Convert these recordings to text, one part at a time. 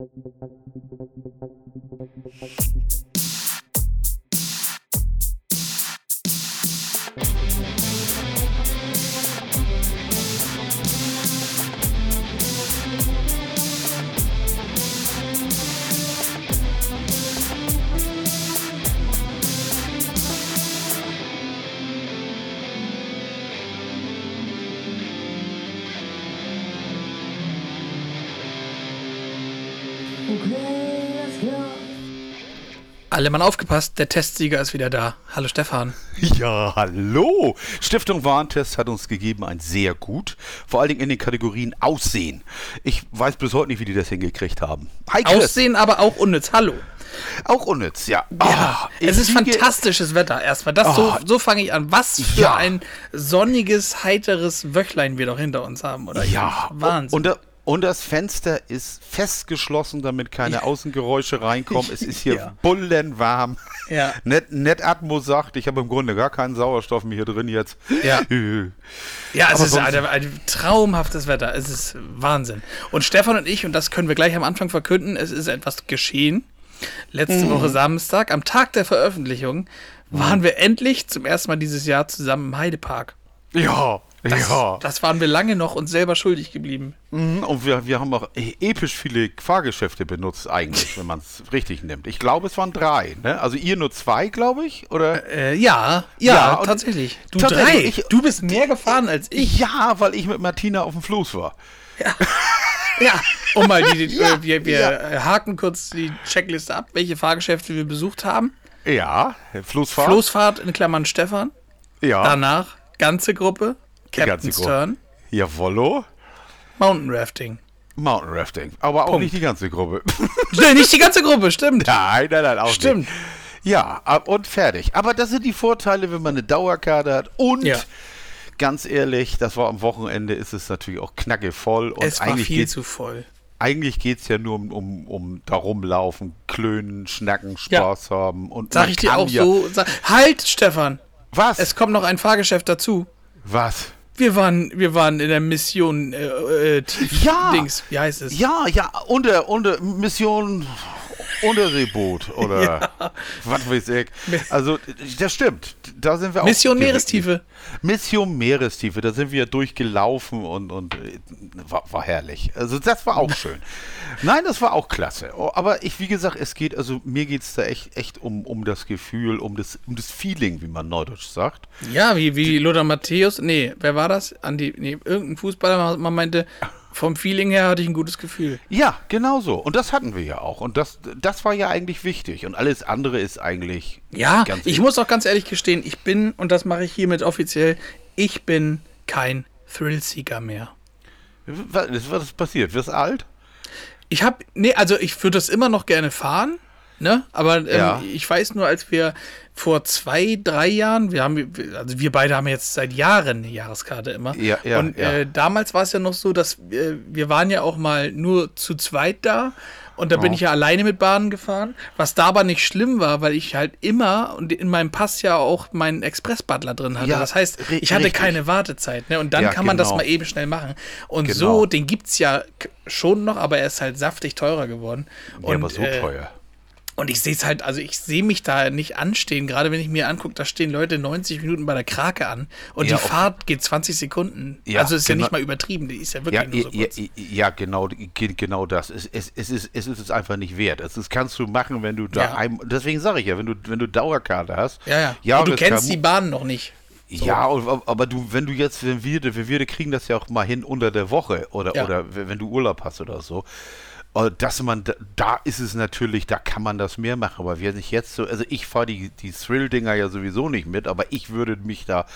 Thank you. Alle Mann aufgepasst, der Testsieger ist wieder da. Hallo Stefan. Ja, hallo. Stiftung Warentest hat uns gegeben ein sehr gut, vor allen Dingen in den Kategorien Aussehen. Ich weiß bis heute nicht, wie die das hingekriegt haben. Hi, Aussehen, aber auch unnütz. Hallo. Auch unnütz, ja. ja oh, es ist fantastisches Wetter erstmal. Das, oh. so, so fange ich an. Was für ja. ein sonniges, heiteres Wöchlein wir doch hinter uns haben, oder? Ja, Wahnsinn. Und, und, und das Fenster ist festgeschlossen, damit keine ja. Außengeräusche reinkommen. Es ist hier ja. bullenwarm. Ja. Net, net Atmo sagt, ich habe im Grunde gar keinen Sauerstoff mehr hier drin jetzt. Ja, ja es ist ein, ein, traumhaftes Wetter. Es ist Wahnsinn. Und Stefan und ich, und das können wir gleich am Anfang verkünden, es ist etwas geschehen. Letzte mhm. Woche Samstag, am Tag der Veröffentlichung, waren mhm. wir endlich zum ersten Mal dieses Jahr zusammen im Heidepark. Ja, das, ja. das waren wir lange noch uns selber schuldig geblieben. Mhm, und wir, wir haben auch e-, episch viele Fahrgeschäfte benutzt, eigentlich, wenn man es richtig nimmt. Ich glaube, es waren drei. Ne? Also ihr nur zwei, glaube ich? Oder? Äh, ja, ja, ja tatsächlich. Du tatsächlich, drei. Ich, du bist mehr gefahren als ich. Ja, weil ich mit Martina auf dem Floß war. Ja. ja, um mal die, die ja, äh, wir, wir ja. haken kurz die Checkliste ab, welche Fahrgeschäfte wir besucht haben. Ja, Floßfahrt. Floßfahrt in Klammern Stefan. Ja. Danach ganze Gruppe. Captain's Turn. Jawollo. Mountain Rafting. Mountain Rafting. Aber auch Punkt. nicht die ganze Gruppe. nee, nicht die ganze Gruppe, stimmt. Nein, nein, nein, auch stimmt. nicht. Ja, und fertig. Aber das sind die Vorteile, wenn man eine Dauerkarte hat. Und ja. ganz ehrlich, das war am Wochenende, ist es natürlich auch knackevoll. Und es war eigentlich viel zu voll. Eigentlich geht es ja nur um, um, um darum laufen, klönen, schnacken, Spaß ja. haben. Und Sag ich dir auch ja so. Sag, halt, Stefan! Was? Es kommt noch ein Fahrgeschäft dazu. Was? Wir waren, wir waren in der Mission äh, äh, ja, Dings, wie heißt es? Ja, ja, unter, unter Mission Unterseeboot oder ja. was weiß ich. Also, das stimmt. Da sind wir Mission Meerestiefe. Mission Meerestiefe, da sind wir durchgelaufen und, und äh, war, war herrlich. Also, das war auch schön. Nein, das war auch klasse. Oh, aber ich, wie gesagt, es geht, also mir geht es da echt, echt um, um das Gefühl, um das, um das Feeling, wie man neudeutsch sagt. Ja, wie, wie Lothar Matthäus, nee, wer war das? Andi, nee, irgendein Fußballer, man meinte, vom Feeling her hatte ich ein gutes Gefühl. Ja, genau so. Und das hatten wir ja auch. Und das, das war ja eigentlich wichtig. Und alles andere ist eigentlich. Ja, ich muss auch ganz ehrlich gestehen, ich bin, und das mache ich hiermit offiziell, ich bin kein Thrillseeker mehr. Was, was ist passiert? Wirst alt? Ich habe, nee, also ich würde das immer noch gerne fahren, ne? Aber ähm, ja. ich weiß nur, als wir vor zwei, drei Jahren, wir haben, also wir beide haben jetzt seit Jahren eine Jahreskarte immer. Ja, ja, und ja. Äh, damals war es ja noch so, dass äh, wir waren ja auch mal nur zu zweit da und da oh. bin ich ja alleine mit Bahnen gefahren, was da aber nicht schlimm war, weil ich halt immer und in meinem Pass ja auch meinen Express-Butler drin hatte. Ja, das heißt, ich hatte richtig. keine Wartezeit. Ne? Und dann ja, kann man genau. das mal eben schnell machen. Und genau. so, den gibt es ja schon noch, aber er ist halt saftig teurer geworden. Ja, aber so äh, teuer. Und ich sehe es halt, also ich sehe mich da nicht anstehen, gerade wenn ich mir angucke, da stehen Leute 90 Minuten bei der Krake an und ja, die Fahrt geht 20 Sekunden. Ja, also ist genau, ja nicht mal übertrieben, die ist ja wirklich ja, nur so kurz. Ja, ja, genau, genau das. Es, es, es, ist, es ist es einfach nicht wert. Das, das kannst du machen, wenn du da ja. ein, deswegen sage ich ja, wenn du, wenn du Dauerkarte hast. Ja, ja. ja und du kennst die Bahn noch nicht. So. Ja, aber du, wenn du jetzt, wenn wir, wir kriegen das ja auch mal hin unter der Woche oder, oder wenn du Urlaub hast oder so. Äh, dass man, da ist es natürlich, da kann man das mehr machen, aber wir nicht jetzt so, also ich fahre die, die Thrill-Dinger ja sowieso nicht mit, aber ich würde mich da,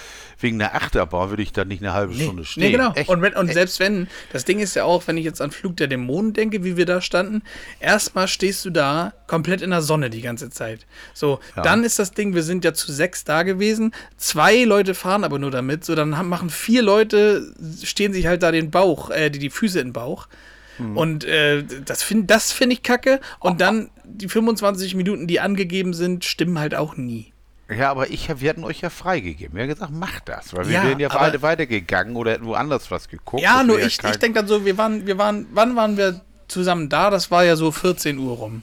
wegen einer Achterbahn würde ich da nicht eine halbe nee, Stunde stehen. Nee, genau. Echt, und, wenn, und selbst wenn, das Ding ist ja auch, wenn ich jetzt an Flug der Dämonen denke, wie wir da standen, erstmal stehst du da komplett in der Sonne die ganze Zeit. So, ja. dann ist das Ding, wir sind ja zu sechs da gewesen, zwei Leute fahren aber nur damit, so, dann haben, machen vier Leute, stehen sich halt da den Bauch, äh, die, die Füße in den Bauch. Mhm. Und äh, das finde das find ich kacke. Und dann die 25 Minuten, die angegeben sind, stimmen halt auch nie. Ja, aber ich, wir hätten euch ja freigegeben. Wir haben gesagt, macht das, weil wir ja, wären ja beide weitergegangen oder hätten woanders was geguckt. Ja, nur ich, ich denke dann so, wir waren, wir waren, wann waren wir zusammen da, das war ja so 14 Uhr rum.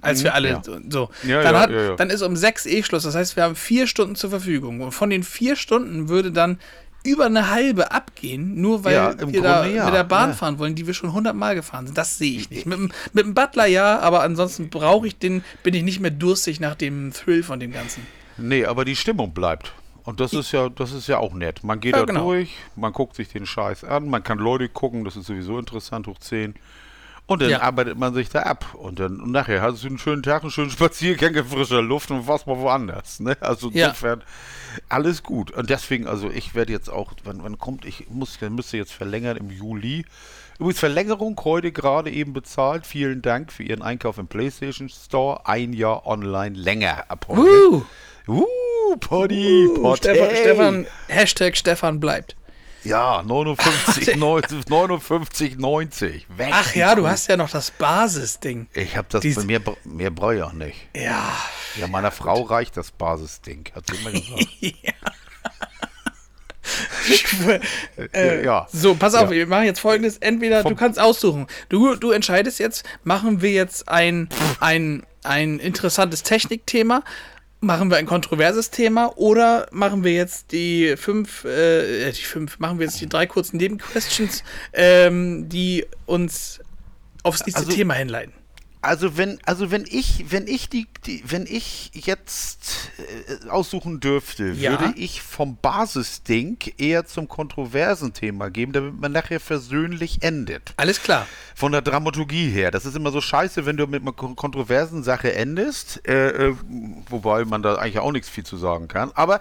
Als wir alle Ja. so. Ja, dann, hat, ja, dann ist um 6 eh Schluss. Das heißt, wir haben vier Stunden zur Verfügung. Und von den vier Stunden würde dann über eine halbe abgehen, nur weil Ja, im wir da Grunde ja, mit der Bahn ja. fahren wollen, die wir schon 100 Mal gefahren sind. Das sehe ich nicht. Mit, dem- mit dem Butler ja, aber ansonsten brauche ich den, bin ich nicht mehr durstig nach dem Thrill von dem Ganzen. Nee, aber die Stimmung bleibt. Und das ist ja, das ist ja auch nett. Man geht Ja, da genau. durch, man guckt sich den Scheiß an, man kann Leute gucken, das ist sowieso interessant hoch 10. Und dann Ja. arbeitet man sich da ab. Und dann und nachher hast du einen schönen Tag, einen schönen Spaziergang in frischer Luft und was mal woanders. Ne? Also Ja. insofern alles gut. Und deswegen, also ich werde jetzt auch, wann, wann kommt, ich muss, müsste jetzt verlängern im Juli. Übrigens Verlängerung heute gerade eben bezahlt. Vielen Dank für Ihren Einkauf im PlayStation Store. Ein Jahr online länger ab heute. Uh, Uh, Poddy, uh, Stefan. Stefan, Hashtag Stefan bleibt. Ja, 59, 90, 59, 90. Weg. Ach ja, du hast ja noch das Basisding. Ich hab das, Dies- mehr, mehr brauche ich auch nicht. Ja. Ja, meiner Frau reicht das Basisding, hat sie immer gesagt. Äh, ja. So, pass auf, Ja. wir machen jetzt folgendes. Entweder du kannst aussuchen. Du, du entscheidest jetzt, machen wir jetzt ein, ein, ein interessantes Technikthema, machen wir ein kontroverses Thema oder machen wir jetzt die fünf, äh, die fünf, machen wir jetzt die drei kurzen Nebenquestions, ähm, die uns aufs nächste Also- Thema hinleiten. Also wenn, also wenn ich, wenn ich die, die wenn ich jetzt äh, aussuchen dürfte, Ja. würde ich vom Basisding eher zum kontroversen Thema geben, damit man nachher versöhnlich endet. Alles klar. Von der Dramaturgie her. Das ist immer so scheiße, wenn du mit einer kon- kontroversen Sache endest. Äh, äh, wobei man da eigentlich auch nichts viel zu sagen kann. Aber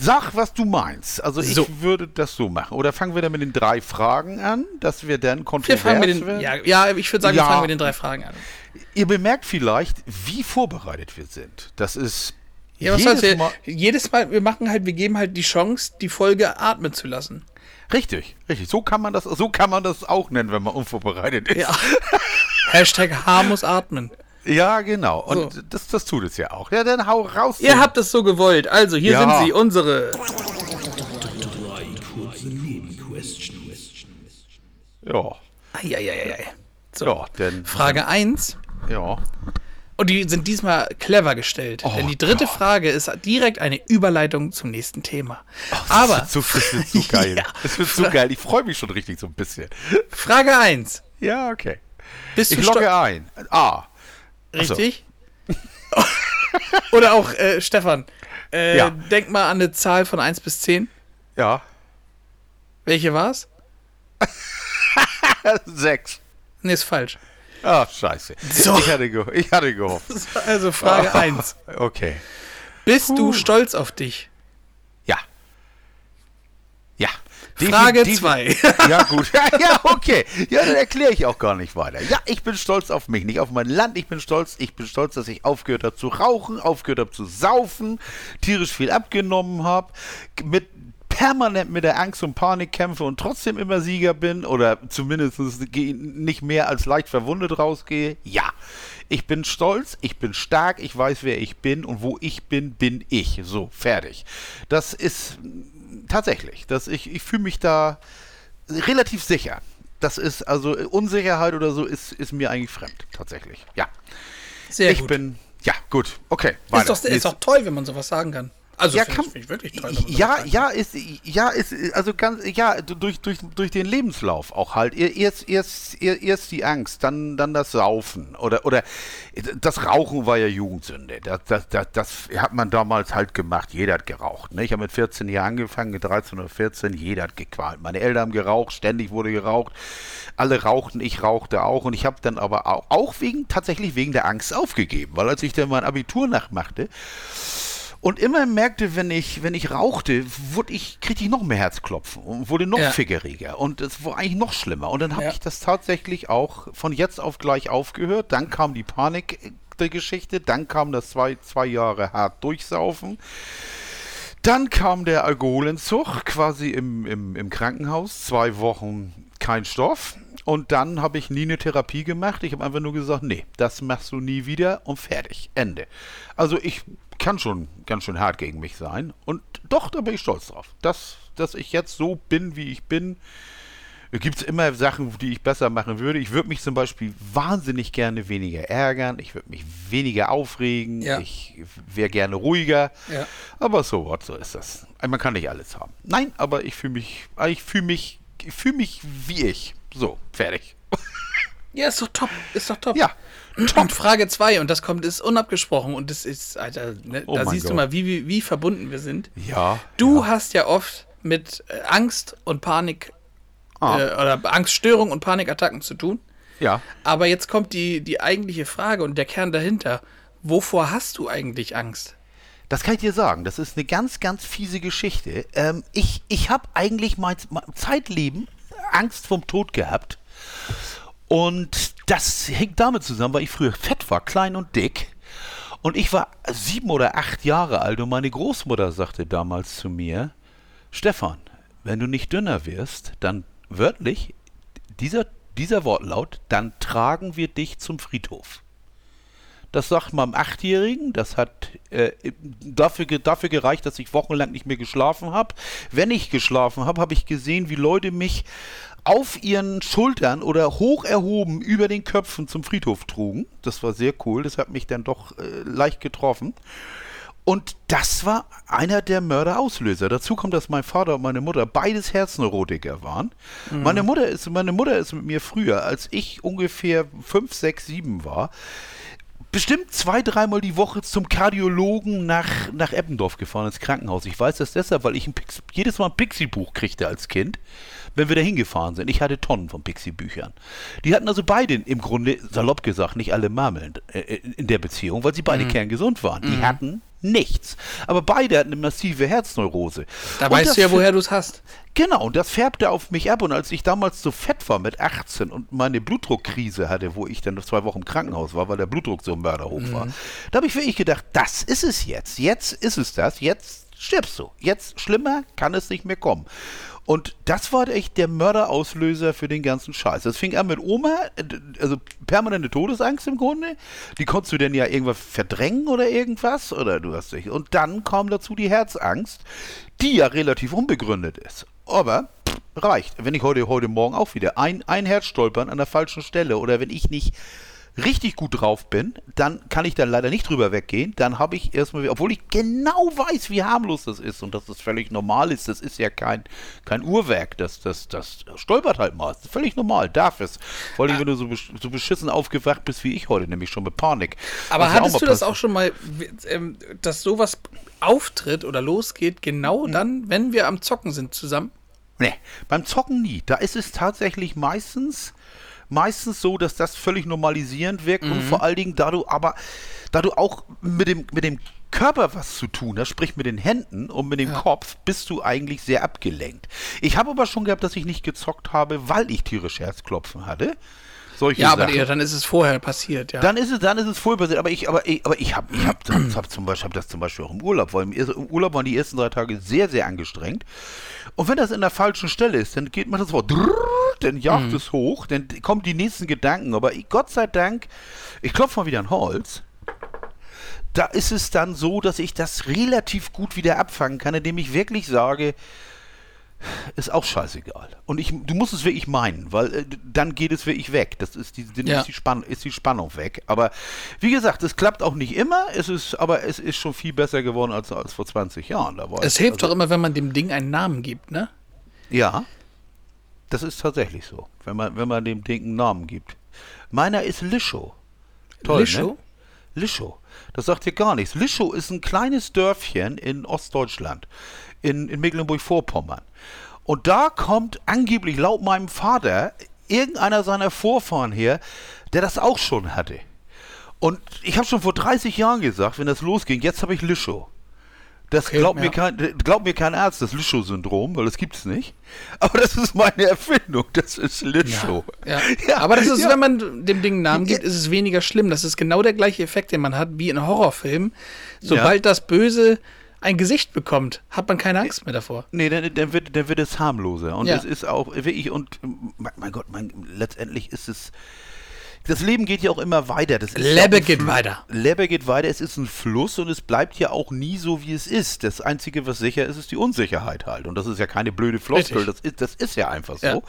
sag, was du meinst. Also ich So. würde das so machen. Oder fangen wir dann mit den drei Fragen an, dass wir dann Wir kontrovers fangen mit den, werden? ja, ja, ich würde sagen, Ja. wir fangen mit den drei Fragen an. Ihr bemerkt vielleicht, wie vorbereitet wir sind. Das ist Ja, was jedes wir, Mal jedes Mal, wir machen halt, wir geben halt die Chance, die Folge atmen zu lassen. richtig, richtig. So kann man das, so kann man das auch nennen, wenn man unvorbereitet ist. Ja. Hashtag H muss atmen. Ja, genau. Und So. das, das tut es ja auch. Ja, dann hau raus. Ihr habt es so gewollt. Also, hier Ja. sind sie, unsere. Drei kurze Nebenquestions. ja, Eieieiei. So. ja, denn Frage 1. ja. Und die sind diesmal clever gestellt. Oh denn die dritte Gott. Frage ist direkt eine Überleitung zum nächsten Thema. Aber Das wird so, das wird so geil. Ja. Das wird so geil. Ich freue mich schon richtig so ein bisschen. Frage 1. Ja, okay. Bist Ich du logge ein. A. Richtig? Oder auch äh, Stefan. Äh, Ja. Denk mal an eine Zahl von 1 bis 10. Ja. Welche war's? Sechs. Nee, ist falsch. Ah, scheiße. So. Ich, hatte ich hatte gehofft. Also Frage 1. Okay. Bist du stolz auf dich? Ja. Ja. Frage Defin- 2. Ja, gut. Ja, ja, okay. Ja, dann erkläre ich auch gar nicht weiter. Ja, ich bin stolz auf mich, nicht auf mein Land. Ich bin stolz. Ich bin stolz, dass ich aufgehört habe zu rauchen, aufgehört habe zu saufen, tierisch viel abgenommen habe, mit permanent mit der Angst und Panik kämpfe und trotzdem immer Sieger bin oder zumindest nicht mehr als leicht verwundet rausgehe. Ja, ich bin stolz, ich bin stark, ich weiß, wer ich bin und wo ich bin, bin ich. So, fertig. Das ist tatsächlich, dass ich, ich fühle mich da relativ sicher. Das ist also Unsicherheit oder so ist, ist mir eigentlich fremd, tatsächlich. Ja. Sehr ich gut. bin. Ja, gut. Okay. ist, doch, ist Nächste- doch toll, wenn man sowas sagen kann. Also, ja, finde kann, ich, wirklich toll. ja, ja, ist, ja, ist, also ganz, ja, durch, durch, durch den Lebenslauf auch halt. Erst, erst, erst die Angst, dann, dann das Saufen oder, oder das Rauchen war ja Jugendsünde. Das, das, das, das hat man damals halt gemacht. Jeder hat geraucht. Ne? Ich habe mit 14 Jahren angefangen, mit 13 oder 14, jeder hat gequalt. Meine Eltern haben geraucht, ständig wurde geraucht. Alle rauchten, ich rauchte auch und ich habe dann aber auch, auch wegen, tatsächlich wegen der Angst aufgegeben, weil als ich dann mein Abitur nachmachte, und immer merkte, wenn ich, wenn ich rauchte, wurde ich, kriegte ich noch mehr Herzklopfen und wurde noch Ja. fickeriger. Und es war eigentlich noch schlimmer. Und dann habe Ja. ich das tatsächlich auch von jetzt auf gleich aufgehört. Dann kam die Panik der Geschichte, dann kam das zwei, zwei Jahre hart durchsaufen. Dann kam der Alkoholentzug quasi im, im, im Krankenhaus, zwei Wochen kein Stoff. Und dann habe ich nie eine Therapie gemacht. Ich habe einfach nur gesagt, nee, das machst du nie wieder und fertig. Ende. Also ich kann schon ganz schön hart gegen mich sein. Und doch, da bin ich stolz drauf. Dass, dass ich jetzt so bin, wie ich bin, gibt es immer Sachen, die ich besser machen würde. Ich würde mich zum Beispiel wahnsinnig gerne weniger ärgern. Ich würde mich weniger aufregen. Ja. Ich wäre gerne ruhiger. Ja. Aber so what, so ist das. Man kann nicht alles haben. Nein, aber ich fühle mich, ich fühle mich, ich fühle mich wie ich. So, fertig. Ja, ist doch top. Ist doch top. Ja. Und Frage 2, und das kommt, ist unabgesprochen. Und das ist, Alter, ne, Oh da siehst du Gott. mal, wie, wie, wie verbunden wir sind. Ja. Du hast ja oft mit äh, Angst und Panik Ah. äh, oder Angststörung und Panikattacken zu tun. Ja. Aber jetzt kommt die, die eigentliche Frage und der Kern dahinter. Wovor hast du eigentlich Angst? Das kann ich dir sagen. Das ist eine ganz, ganz fiese Geschichte. Ähm, ich ich habe eigentlich mein, mein Zeitleben Angst vom Tod gehabt. Und das hängt damit zusammen, weil ich früher fett war, klein und dick. Und ich war sieben oder acht Jahre alt und meine Großmutter sagte damals zu mir, Stefan, wenn du nicht dünner wirst, dann wörtlich, dieser, dieser Wortlaut, dann tragen wir dich zum Friedhof. Das sagt man am Achtjährigen. Das hat äh, dafür, dafür gereicht, dass ich wochenlang nicht mehr geschlafen habe. Wenn ich geschlafen habe, habe ich gesehen, wie Leute mich auf ihren Schultern oder hoch erhoben über den Köpfen zum Friedhof trugen. Das war sehr cool. Das hat mich dann doch äh, leicht getroffen. Und das war einer der Mörderauslöser. Dazu kommt, dass mein Vater und meine Mutter beides Herzneurotiker waren. Meine, Mutter ist, meine Mutter ist mit mir früher, als ich ungefähr 5, 6, 7 war, bestimmt zwei, dreimal die Woche zum Kardiologen nach, nach Eppendorf gefahren, ins Krankenhaus. Ich weiß das deshalb, weil ich ein Pix, jedes Mal ein Pixie-Buch kriegte als Kind, wenn wir da hingefahren sind. Ich hatte Tonnen von Pixie-Büchern. Die hatten also beide im Grunde, salopp gesagt, nicht alle Marmeln äh, in der Beziehung, weil sie beide kerngesund waren. Die hatten nichts. Aber beide hatten eine massive Herzneurose. Da Und weißt du ja, woher du es hast. Genau, und das färbte auf mich ab. Und als ich damals so fett war mit 18 und meine Blutdruckkrise hatte, wo ich dann noch zwei Wochen im Krankenhaus war, weil der Blutdruck so mörderhoch war, da habe ich wirklich gedacht, das ist es jetzt. Jetzt ist es das. Jetzt stirbst du. Jetzt schlimmer kann es nicht mehr kommen. Und das war echt der Mörderauslöser für den ganzen Scheiß. Das fing an mit Oma, äh, also permanente Todesangst im Grunde. Die konntest du denn ja irgendwas verdrängen oder irgendwas. Oder du hast dich. Und dann kam dazu die Herzangst, die ja relativ unbegründet ist. Aber reicht. Wenn ich heute, heute Morgen auch wieder ein, ein Herz stolpern an der falschen Stelle oder wenn ich nicht richtig gut drauf bin, dann kann ich da leider nicht drüber weggehen. Dann habe ich erstmal, obwohl ich genau weiß, wie harmlos das ist und dass das völlig normal ist. Das ist ja kein, kein Uhrwerk. Das, das, das stolpert halt mal. Das ist völlig normal. Darf es. Vor allem, wenn du so, besch- so beschissen aufgewacht bist wie ich heute, nämlich schon mit Panik. Aber Was hattest du das auch schon mal, ähm, dass sowas auftritt oder losgeht, genau Hm. dann, wenn wir am Zocken sind zusammen? Nee, beim Zocken nie. Da ist es tatsächlich meistens, meistens so, dass das völlig normalisierend wirkt und vor allen Dingen, da du aber, da du auch mit dem, mit dem Körper was zu tun hast, sprich mit den Händen und mit dem Kopf, bist du eigentlich sehr abgelenkt. Ich habe aber schon gehabt, dass ich nicht gezockt habe, weil ich tierisch Herzklopfen hatte. Solche Ja, aber Sachen. dann ist es vorher passiert, ja. Dann ist es, dann ist es voll passiert. Aber ich, aber ich, aber ich habe, ich habe, hab zum Beispiel, hab das zum Beispiel auch im Urlaub, weil im, im Urlaub waren die ersten drei Tage sehr, sehr angestrengt. Und wenn das in der falschen Stelle ist, dann geht man das Wort, dann jagt es hoch, dann kommen die nächsten Gedanken. Aber ich, Gott sei Dank, ich klopfe mal wieder an Holz. Da ist es dann so, dass ich das relativ gut wieder abfangen kann, indem ich wirklich sage, ist auch scheißegal. Und ich, du musst es wirklich meinen, weil äh, dann geht es wirklich weg. Das ist die, dann Ja. ist, die Spann, ist die Spannung weg. Aber wie gesagt, es klappt auch nicht immer. Es ist, aber es ist schon viel besser geworden als, als vor 20 Jahren. Da war es hilft doch immer, wenn man dem Ding einen Namen gibt, ne? Ja, das ist tatsächlich so, wenn man, wenn man dem Ding einen Namen gibt. Meiner ist Lischow. Toll, Lischow? Ne? Lischow. Das sagt dir gar nichts. Lischow ist ein kleines Dörfchen in Ostdeutschland, in, in Mecklenburg-Vorpommern. Und da kommt angeblich laut meinem Vater irgendeiner seiner Vorfahren her, der das auch schon hatte. Und ich habe schon vor 30 Jahren gesagt, wenn das losging, jetzt habe ich Lischow. Das Okay, glaubt, mir ja. kein, glaubt mir kein Arzt, das Lischow-Syndrom, weil das gibt es nicht. Aber das ist meine Erfindung, das ist Lischow. Ja. Aber das ist, ja. wenn man dem Ding einen Namen gibt, ist es weniger schlimm. Das ist genau der gleiche Effekt, den man hat wie in Horrorfilmen. Sobald das Böse ein Gesicht bekommt, hat man keine Angst mehr davor. Nee, dann, dann, wird, dann wird es harmloser. Und Ja. es ist auch wirklich, und mein, Gott, mein, letztendlich ist es. das Leben geht ja auch immer weiter. Das Lebe geht weiter. Lebe geht weiter. Es ist ein Fluss und es bleibt ja auch nie so, wie es ist. Das Einzige, was sicher ist, ist die Unsicherheit halt. Und das ist ja keine blöde Floskel. Das ist, das ist ja einfach so. Ja.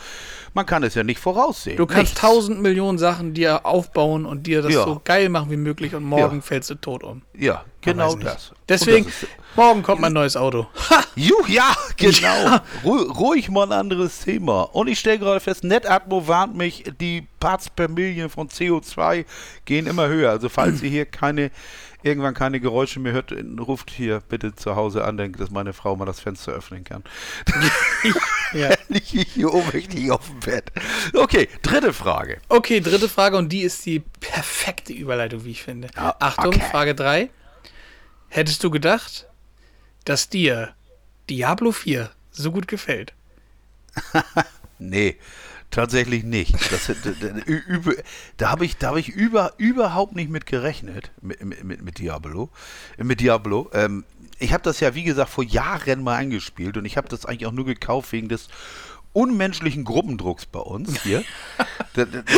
Man kann es ja nicht voraussehen. Du kannst Nichts. tausend Millionen Sachen dir aufbauen und dir das Ja. so geil machen wie möglich und morgen Ja. fällst du tot um. Ja, genau nicht. das. Deswegen, das morgen kommt mein neues Auto. Ha! Juh, ja, genau. Ja. Ru ruhig mal ein anderes Thema. Und ich stelle gerade fest, NetAtmo warnt mich, die Parts per Million von CO2 gehen immer höher. Also falls ihr hier keine, irgendwann keine Geräusche mehr hört, ruft hier bitte zu Hause an, denk, dass meine Frau mal das Fenster öffnen kann. Ja. Ich hier ohnmächtig auf dem Bett. Okay, dritte Frage. Okay, dritte Frage und die ist die perfekte Überleitung, wie ich finde. Ja, Achtung, okay. Frage 3. Hättest du gedacht, dass dir Diablo 4 so gut gefällt? Nee, tatsächlich nicht. Das, da, habe ich, hab ich über, überhaupt nicht mit gerechnet, mit, mit, mit, Diablo. Mit Diablo. Ähm, ich habe das ja, wie gesagt, vor Jahren mal angespielt und ich habe das eigentlich auch nur gekauft wegen des unmenschlichen Gruppendrucks bei uns hier. Da- da- da-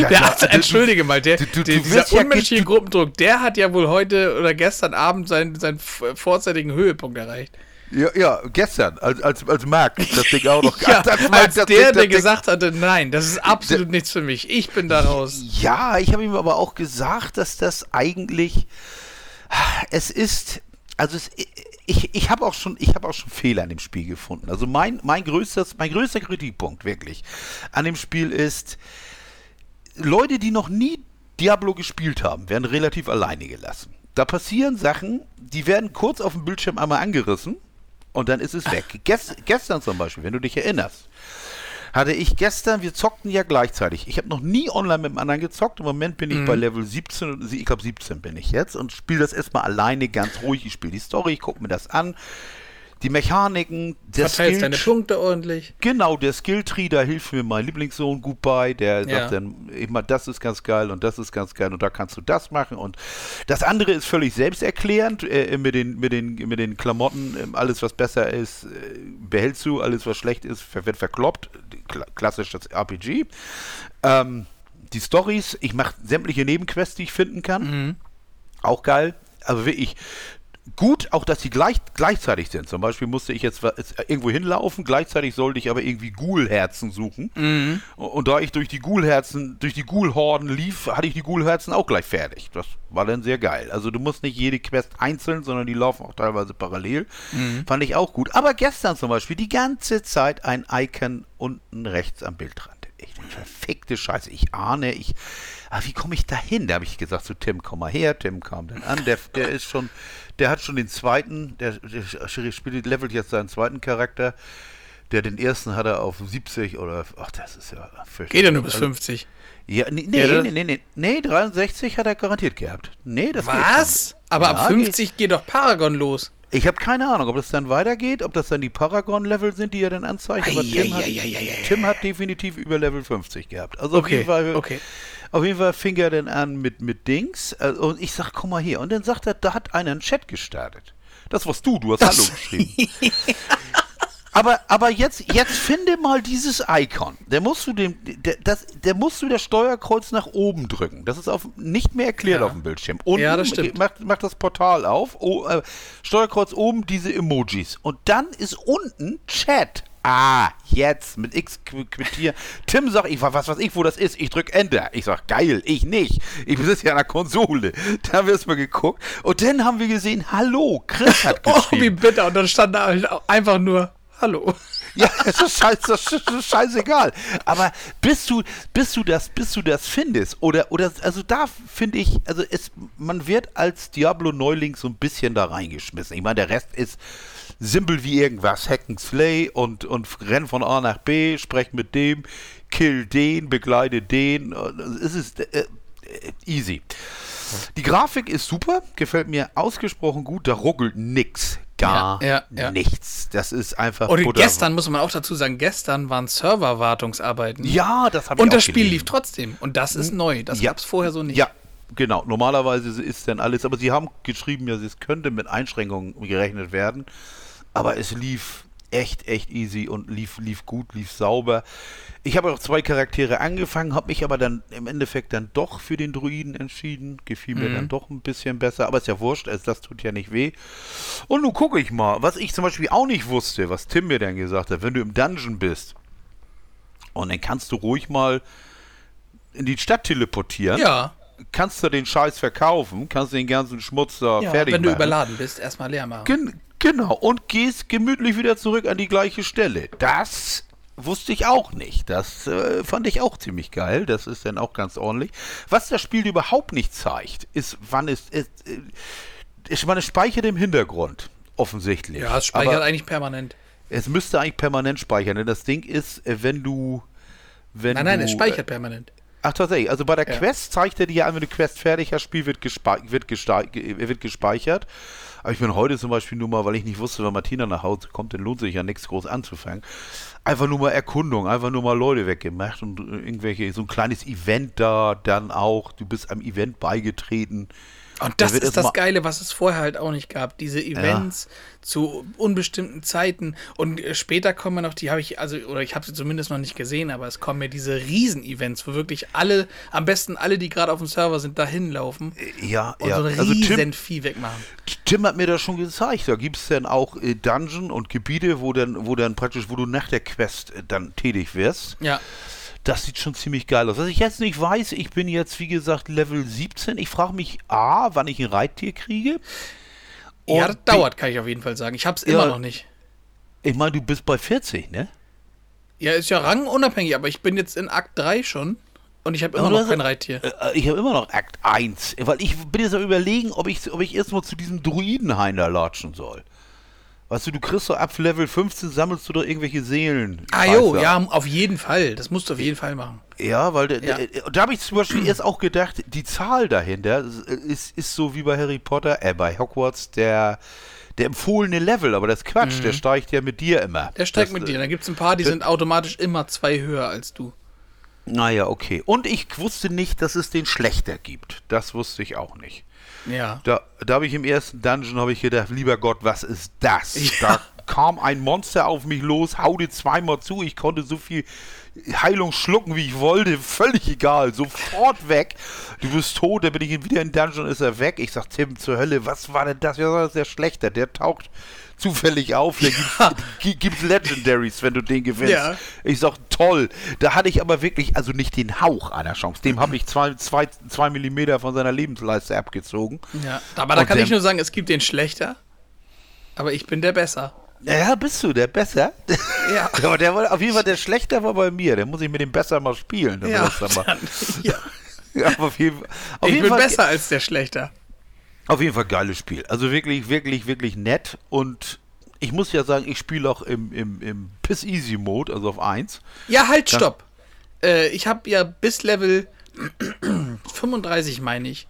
ja, Der klar, hat, entschuldige mal, der, du- du- der, dieser ja unmenschliche Gruppendruck, der hat ja wohl heute oder gestern Abend seinen, seinen vorzeitigen Höhepunkt erreicht. Ja, ja, gestern, als, als, als Mark das Ding auch noch Ja, als als das der, Ding- das der Ding- gesagt hatte, nein, das ist absolut nichts für mich. Ich bin da raus. Ja, ich habe ihm aber auch gesagt, dass das eigentlich es ist, also es, ich, ich habe auch schon, ich habe auch schon Fehler an dem Spiel gefunden. Also mein, mein größtes, mein größter Kritikpunkt wirklich an dem Spiel ist, Leute, die noch nie Diablo gespielt haben, werden relativ alleine gelassen. Da passieren Sachen, die werden kurz auf dem Bildschirm einmal angerissen und dann ist es weg. Ges gestern zum Beispiel, wenn du dich erinnerst, hatte ich gestern, wir zockten ja gleichzeitig. Ich habe noch nie online mit dem anderen gezockt. Im Moment bin ich bei Level 17, und ich glaube 17 bin ich jetzt und spiele das erstmal alleine ganz ruhig. Ich spiele die Story, ich gucke mir das an. Die Mechaniken, der Verteilst deine Skill- Punkte ordentlich. Genau, der Skilltree, da hilft mir mein Lieblingssohn gut bei. Der Ja. sagt dann immer, das ist ganz geil und das ist ganz geil und da kannst du das machen. Und das andere ist völlig selbsterklärend. Äh, mit, den, mit, den, mit den Klamotten, ähm, alles was besser ist, äh, behältst du, alles was schlecht ist, wird verkloppt. Kla klassisch das RPG. Ähm, die Stories, ich mache sämtliche Nebenquests, die ich finden kann. Auch geil. Also wirklich gut, auch dass sie gleich, gleichzeitig sind. Zum Beispiel musste ich jetzt jetzt irgendwo hinlaufen, gleichzeitig sollte ich aber irgendwie Ghoul-Herzen suchen. Und, und da ich durch die Ghoul-Herzen, durch die Ghoul-Horden lief, hatte ich die Ghoul-Herzen auch gleich fertig. Das war dann sehr geil. Also du musst nicht jede Quest einzeln, sondern die laufen auch teilweise parallel. Fand ich auch gut. Aber gestern zum Beispiel die ganze Zeit ein Icon unten rechts am Bildrand. Echt eine verfickte Scheiße. Ich ahne, ich. Aber wie komme ich da hin? Da habe ich gesagt zu Tim, komm mal her. Tim kam dann an. Der, der ist schon, der hat schon den zweiten, der, der spielt, levelt jetzt seinen zweiten Charakter. Der den ersten hat er auf 70 oder. Ach, das ist ja. fürchterlich. Geht ja nur bis Also, 50. Ja, nee, nee, Ja, nee, nee, nee, nee, 63 hat er garantiert gehabt. Nee, das geht Was? Aber Ja, ab 50 geht doch Paragon los. Ich habe keine Ahnung, ob das dann weitergeht, ob das dann die Paragon-Level sind, die er dann anzeigt. Aber Tim hat. Tim hat definitiv über Level 50 gehabt. Also auf Okay, jeden Fall, okay. Auf jeden Fall fing er dann an mit, mit Dings. äh, Und ich sag, komm mal hier. Und dann sagt er, da hat einer einen Chat gestartet. Das warst du, du hast Hallo geschrieben. Aber, aber jetzt, jetzt finde mal dieses Icon. Der musst du dem, der, das, der musst du das Steuerkreuz nach oben drücken. Das ist auf, nicht mehr erklärt Ja. auf dem Bildschirm. Unten Ja, das stimmt. Macht, macht das Portal auf. Oh, äh, Steuerkreuz oben diese Emojis. Und dann ist unten Chat. Ah, jetzt mit X qu- quittieren. Tim sagt, ich was weiß ich, wo das ist. Ich drück Enter. Ich sag, geil, ich nicht. Ich sitze ja an der Konsole. Da haben wir erstmal geguckt. Und dann haben wir gesehen, hallo, Chris hat Oh, geschrieben. wie bitter. Und dann stand da halt einfach nur Hallo. Ja, es ist, scheiß, das ist scheißegal. Aber bis du, bis du das, bis du das findest, oder, oder, also da finde ich, also es, man wird als Diablo-Neuling so ein bisschen da reingeschmissen. Ich meine, der Rest ist simpel wie irgendwas. Hack and Slay und, und renn von A nach B, sprech mit dem, kill den, begleite den. Es ist äh, äh, easy. Die Grafik ist super, gefällt mir ausgesprochen gut, da ruckelt nix. Gar Ja, ja, ja. nichts. Das ist einfach Und Butter- gestern muss man auch dazu sagen, gestern waren Serverwartungsarbeiten. Ja, das habe ich Und auch das Spiel gelesen. lief trotzdem. Und das ist neu. Das Ja. gab es vorher so nicht. Ja, genau. Normalerweise ist dann alles, aber sie haben geschrieben, ja, es könnte mit Einschränkungen gerechnet werden. Aber es lief echt, echt easy und lief, lief gut, lief sauber. Ich habe auch zwei Charaktere angefangen, habe mich aber dann im Endeffekt dann doch für den Druiden entschieden. Gefiel mir Mhm. dann doch ein bisschen besser, aber ist ja wurscht, das tut ja nicht weh. Und nun gucke ich mal, was ich zum Beispiel auch nicht wusste, was Tim mir dann gesagt hat, wenn du im Dungeon bist und dann kannst du ruhig mal in die Stadt teleportieren, Ja, kannst du den Scheiß verkaufen, kannst den ganzen Schmutz da ja fertig wenn du machen. überladen bist, erstmal leer machen. Gen genau, und gehst gemütlich wieder zurück an die gleiche Stelle. Das wusste ich auch nicht. Das äh, fand ich auch ziemlich geil. Das ist dann auch ganz ordentlich. Was das Spiel überhaupt nicht zeigt, ist, wann es. es äh, ist, man speichert im Hintergrund, offensichtlich. ja, es speichert Aber eigentlich permanent. es müsste eigentlich permanent speichern, denn das Ding ist, äh, wenn du. Wenn Nein, nein, du, es speichert permanent. Ach, tatsächlich. Also bei der Ja. Quest zeigt er dir an, wenn du Quest fertig hast, Spiel wird, gespe wird, wird gespeichert. Aber ich bin heute zum Beispiel nur mal, weil ich nicht wusste, wenn Martina nach Hause kommt, dann lohnt sich ja nichts groß anzufangen. Einfach nur mal Erkundung, einfach nur mal Leute weggemacht und äh, irgendwelche, so ein kleines Event da, dann auch, du bist am Event beigetreten. Und Da das wird ist das Geile, was es vorher halt auch nicht gab. Diese Events zu unbestimmten Zeiten. Und äh, später kommen noch, die habe ich, also, oder ich habe sie zumindest noch nicht gesehen, aber es kommen ja diese Riesen-Events, wo wirklich alle, am besten alle, die gerade auf dem Server sind, dahin laufen Ja, und ja. so ein Also riesen Tim, Vieh wegmachen. Tim hat mir das schon gezeigt. Da gibt es dann auch äh, Dungeon und Gebiete, wo dann, wo dann praktisch, wo du nach der Quest äh, dann tätig wirst. Ja. Das sieht schon ziemlich geil aus. Was ich jetzt nicht weiß, ich bin jetzt, wie gesagt, Level 17. Ich frage mich A, wann ich ein Reittier kriege. ja, Und das B- dauert, kann ich auf jeden Fall sagen. Ich habe es immer Ja. noch nicht. Ich meine, du bist bei 40, ne? Ja, ist ja rangunabhängig, aber ich bin jetzt in Akt 3 schon und ich habe immer noch kein Reittier. Äh, Ich habe immer noch Akt 1. Weil ich bin jetzt am überlegen, ob ich, ob ich erstmal zu diesem Druidenhain da latschen soll. Weißt du, du kriegst doch ab Level 15 sammelst du doch irgendwelche Seelen. Ah jo, ja, auf jeden Fall. Das musst du auf jeden Fall machen. Ja, weil Ja. Da habe ich zum Beispiel erst auch gedacht, die Zahl dahinter ist, ist so wie bei Harry Potter, äh, bei Hogwarts, der, der empfohlene Level, aber das ist Quatsch, der steigt ja mit dir immer. Mhm. Der steigt das, mit dir. Da gibt es ein paar, die das- sind automatisch immer zwei höher als du. Naja, okay. Und ich wusste nicht, dass es den schlechter gibt. Das wusste ich auch nicht. Ja. Da, da habe ich im ersten Dungeon habe ich gedacht, lieber Gott, was ist das? Ja. Da kam ein Monster auf mich los, haute zweimal zu, ich konnte so viel Heilung schlucken, wie ich wollte, völlig egal, sofort weg. Du bist tot, dann bin ich wieder in Dungeon, ist er weg. Ich sag, Tim, zur Hölle, was war denn das? Ja, das ist der Schlechter, der taucht zufällig auf, der gibt, gibt's Legendaries, wenn du den gewinnst. Ja. Ich sag, toll. Da hatte ich aber wirklich, also nicht den Hauch einer Chance. Dem habe ich zwei, zwei, zwei Millimeter von seiner Lebensleiste abgezogen. ja. Aber da Und kann ich nur sagen, es gibt den schlechter, aber ich bin der besser. Ja, bist du der besser? Ja. Aber der war auf jeden Fall der schlechter war bei mir. Der muss ich mit dem besser mal spielen. Ja, dann ja. ja, auf jeden, auf Ich jeden bin Fall besser als der schlechter. Auf jeden Fall geiles Spiel. Also wirklich, wirklich, wirklich nett. Und ich muss ja sagen, ich spiele auch im, im, im Piss Easy Mode, also auf 1. Ja, halt, stopp. Äh, ich habe ja bis Level 35, meine ich,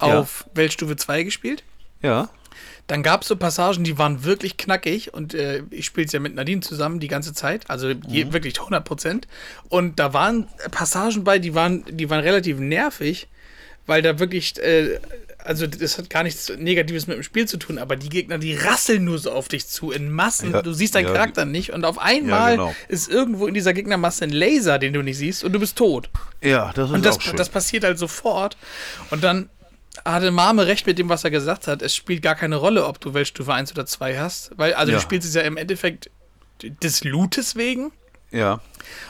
Ja. auf Weltstufe 2 gespielt. Ja. Dann gab es so Passagen, die waren wirklich knackig und äh, ich spiele es ja mit Nadine zusammen die ganze Zeit, also je, wirklich 100 Prozent. Und da waren Passagen bei, die waren, die waren relativ nervig, weil da wirklich, äh, also das hat gar nichts Negatives mit dem Spiel zu tun, aber die Gegner, die rasseln nur so auf dich zu in Massen. Ja, du siehst deinen ja. Charakter nicht und auf einmal genau. ist irgendwo in dieser Gegnermasse ein Laser, den du nicht siehst und du bist tot. Ja, das ist Und das, auch schön. das passiert halt sofort. Und dann hatte Mame recht mit dem, was er gesagt hat. Es spielt gar keine Rolle, ob du Weltstufe 1 oder 2 hast. Weil, also Ja. du spielst es ja im Endeffekt des Lootes wegen. Ja.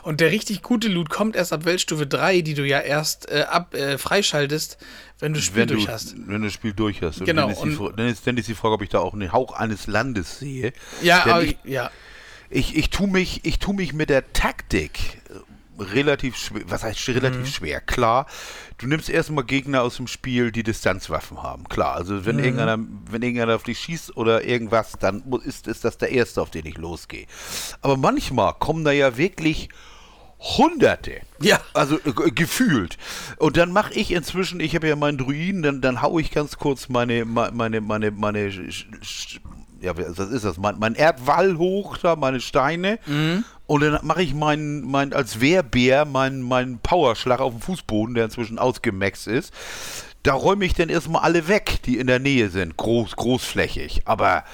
Und der richtig gute Loot kommt erst ab Weltstufe 3, die du ja erst äh, ab äh, freischaltest, wenn du das Spiel Wenn du, durch hast. wenn du das Spiel durch hast. Und Genau, Dann ist, die, dann, ist, dann ist die Frage, ob ich da auch einen Hauch eines Landes sehe. Ja, aber, ich, ja. ich, ich tue mich, ich tu mich mit der Taktik relativ schwer. Was heißt relativ Mhm. schwer? Klar, du nimmst erstmal Gegner aus dem Spiel, die Distanzwaffen haben. Klar, also Mhm. wenn irgendeiner, wenn irgendeiner auf dich schießt oder irgendwas, dann ist, ist das der erste, auf den ich losgehe. Aber manchmal kommen da ja wirklich Hunderte. Ja. Also äh, gefühlt. Und dann mache ich inzwischen, ich habe ja meinen Druiden, dann, dann hau ich ganz kurz meine, meine, meine, meine, sch- ja, was ist das? Mein, mein Erdwall hoch, da, meine Steine. Und dann mache ich meinen, mein, als Wehrbär meinen, meinen Powerschlag auf dem Fußboden, der inzwischen ausgemaxt ist. Da räume ich dann erstmal alle weg, die in der Nähe sind, groß, großflächig. Aber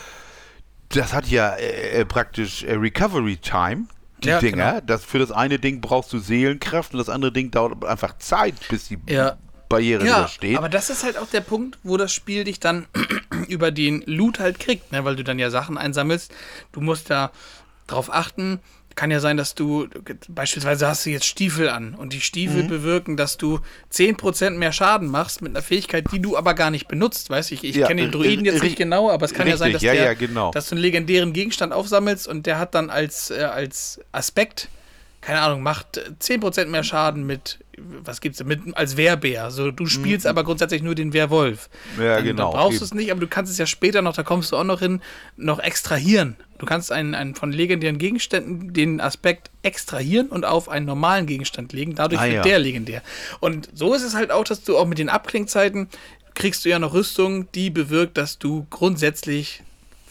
das hat ja äh, praktisch äh, Recovery Time. Die Ja, Dinger. genau. Das, für das eine Ding brauchst du Seelenkraft und das andere Ding dauert einfach Zeit, bis die Ja. Barriere Ja, wieder steht. aber das ist halt auch der Punkt, wo das Spiel dich dann über den Loot halt kriegt, ne? weil du dann ja Sachen einsammelst. Du musst da drauf achten. Kann ja sein, dass du beispielsweise hast du jetzt Stiefel an und die Mhm. Stiefel bewirken, dass du 10% mehr Schaden machst mit einer Fähigkeit, die du aber gar nicht benutzt. Weißt du, ich, ich Ja, kenne den äh, Druiden jetzt äh, nicht genau, aber es kann ja sein, dass, richtig, ja, der, ja, genau. dass du einen legendären Gegenstand aufsammelst und der hat dann als, äh, als Aspekt keine Ahnung, macht äh, 10% mehr Schaden mit, was gibt's denn, mit, als Wehrbär. So, du spielst aber grundsätzlich nur den Werwolf. Mhm. Ja, dann, genau, Dann brauchst du es nicht, aber du kannst es ja später noch, da kommst du auch noch hin, noch extrahieren. Du kannst einen, einen von legendären Gegenständen den Aspekt extrahieren und auf einen normalen Gegenstand legen. Dadurch Ah, wird ja. der legendär. Und so ist es halt auch, dass du auch mit den Abklingzeiten kriegst du ja noch Rüstung, die bewirkt, dass du grundsätzlich,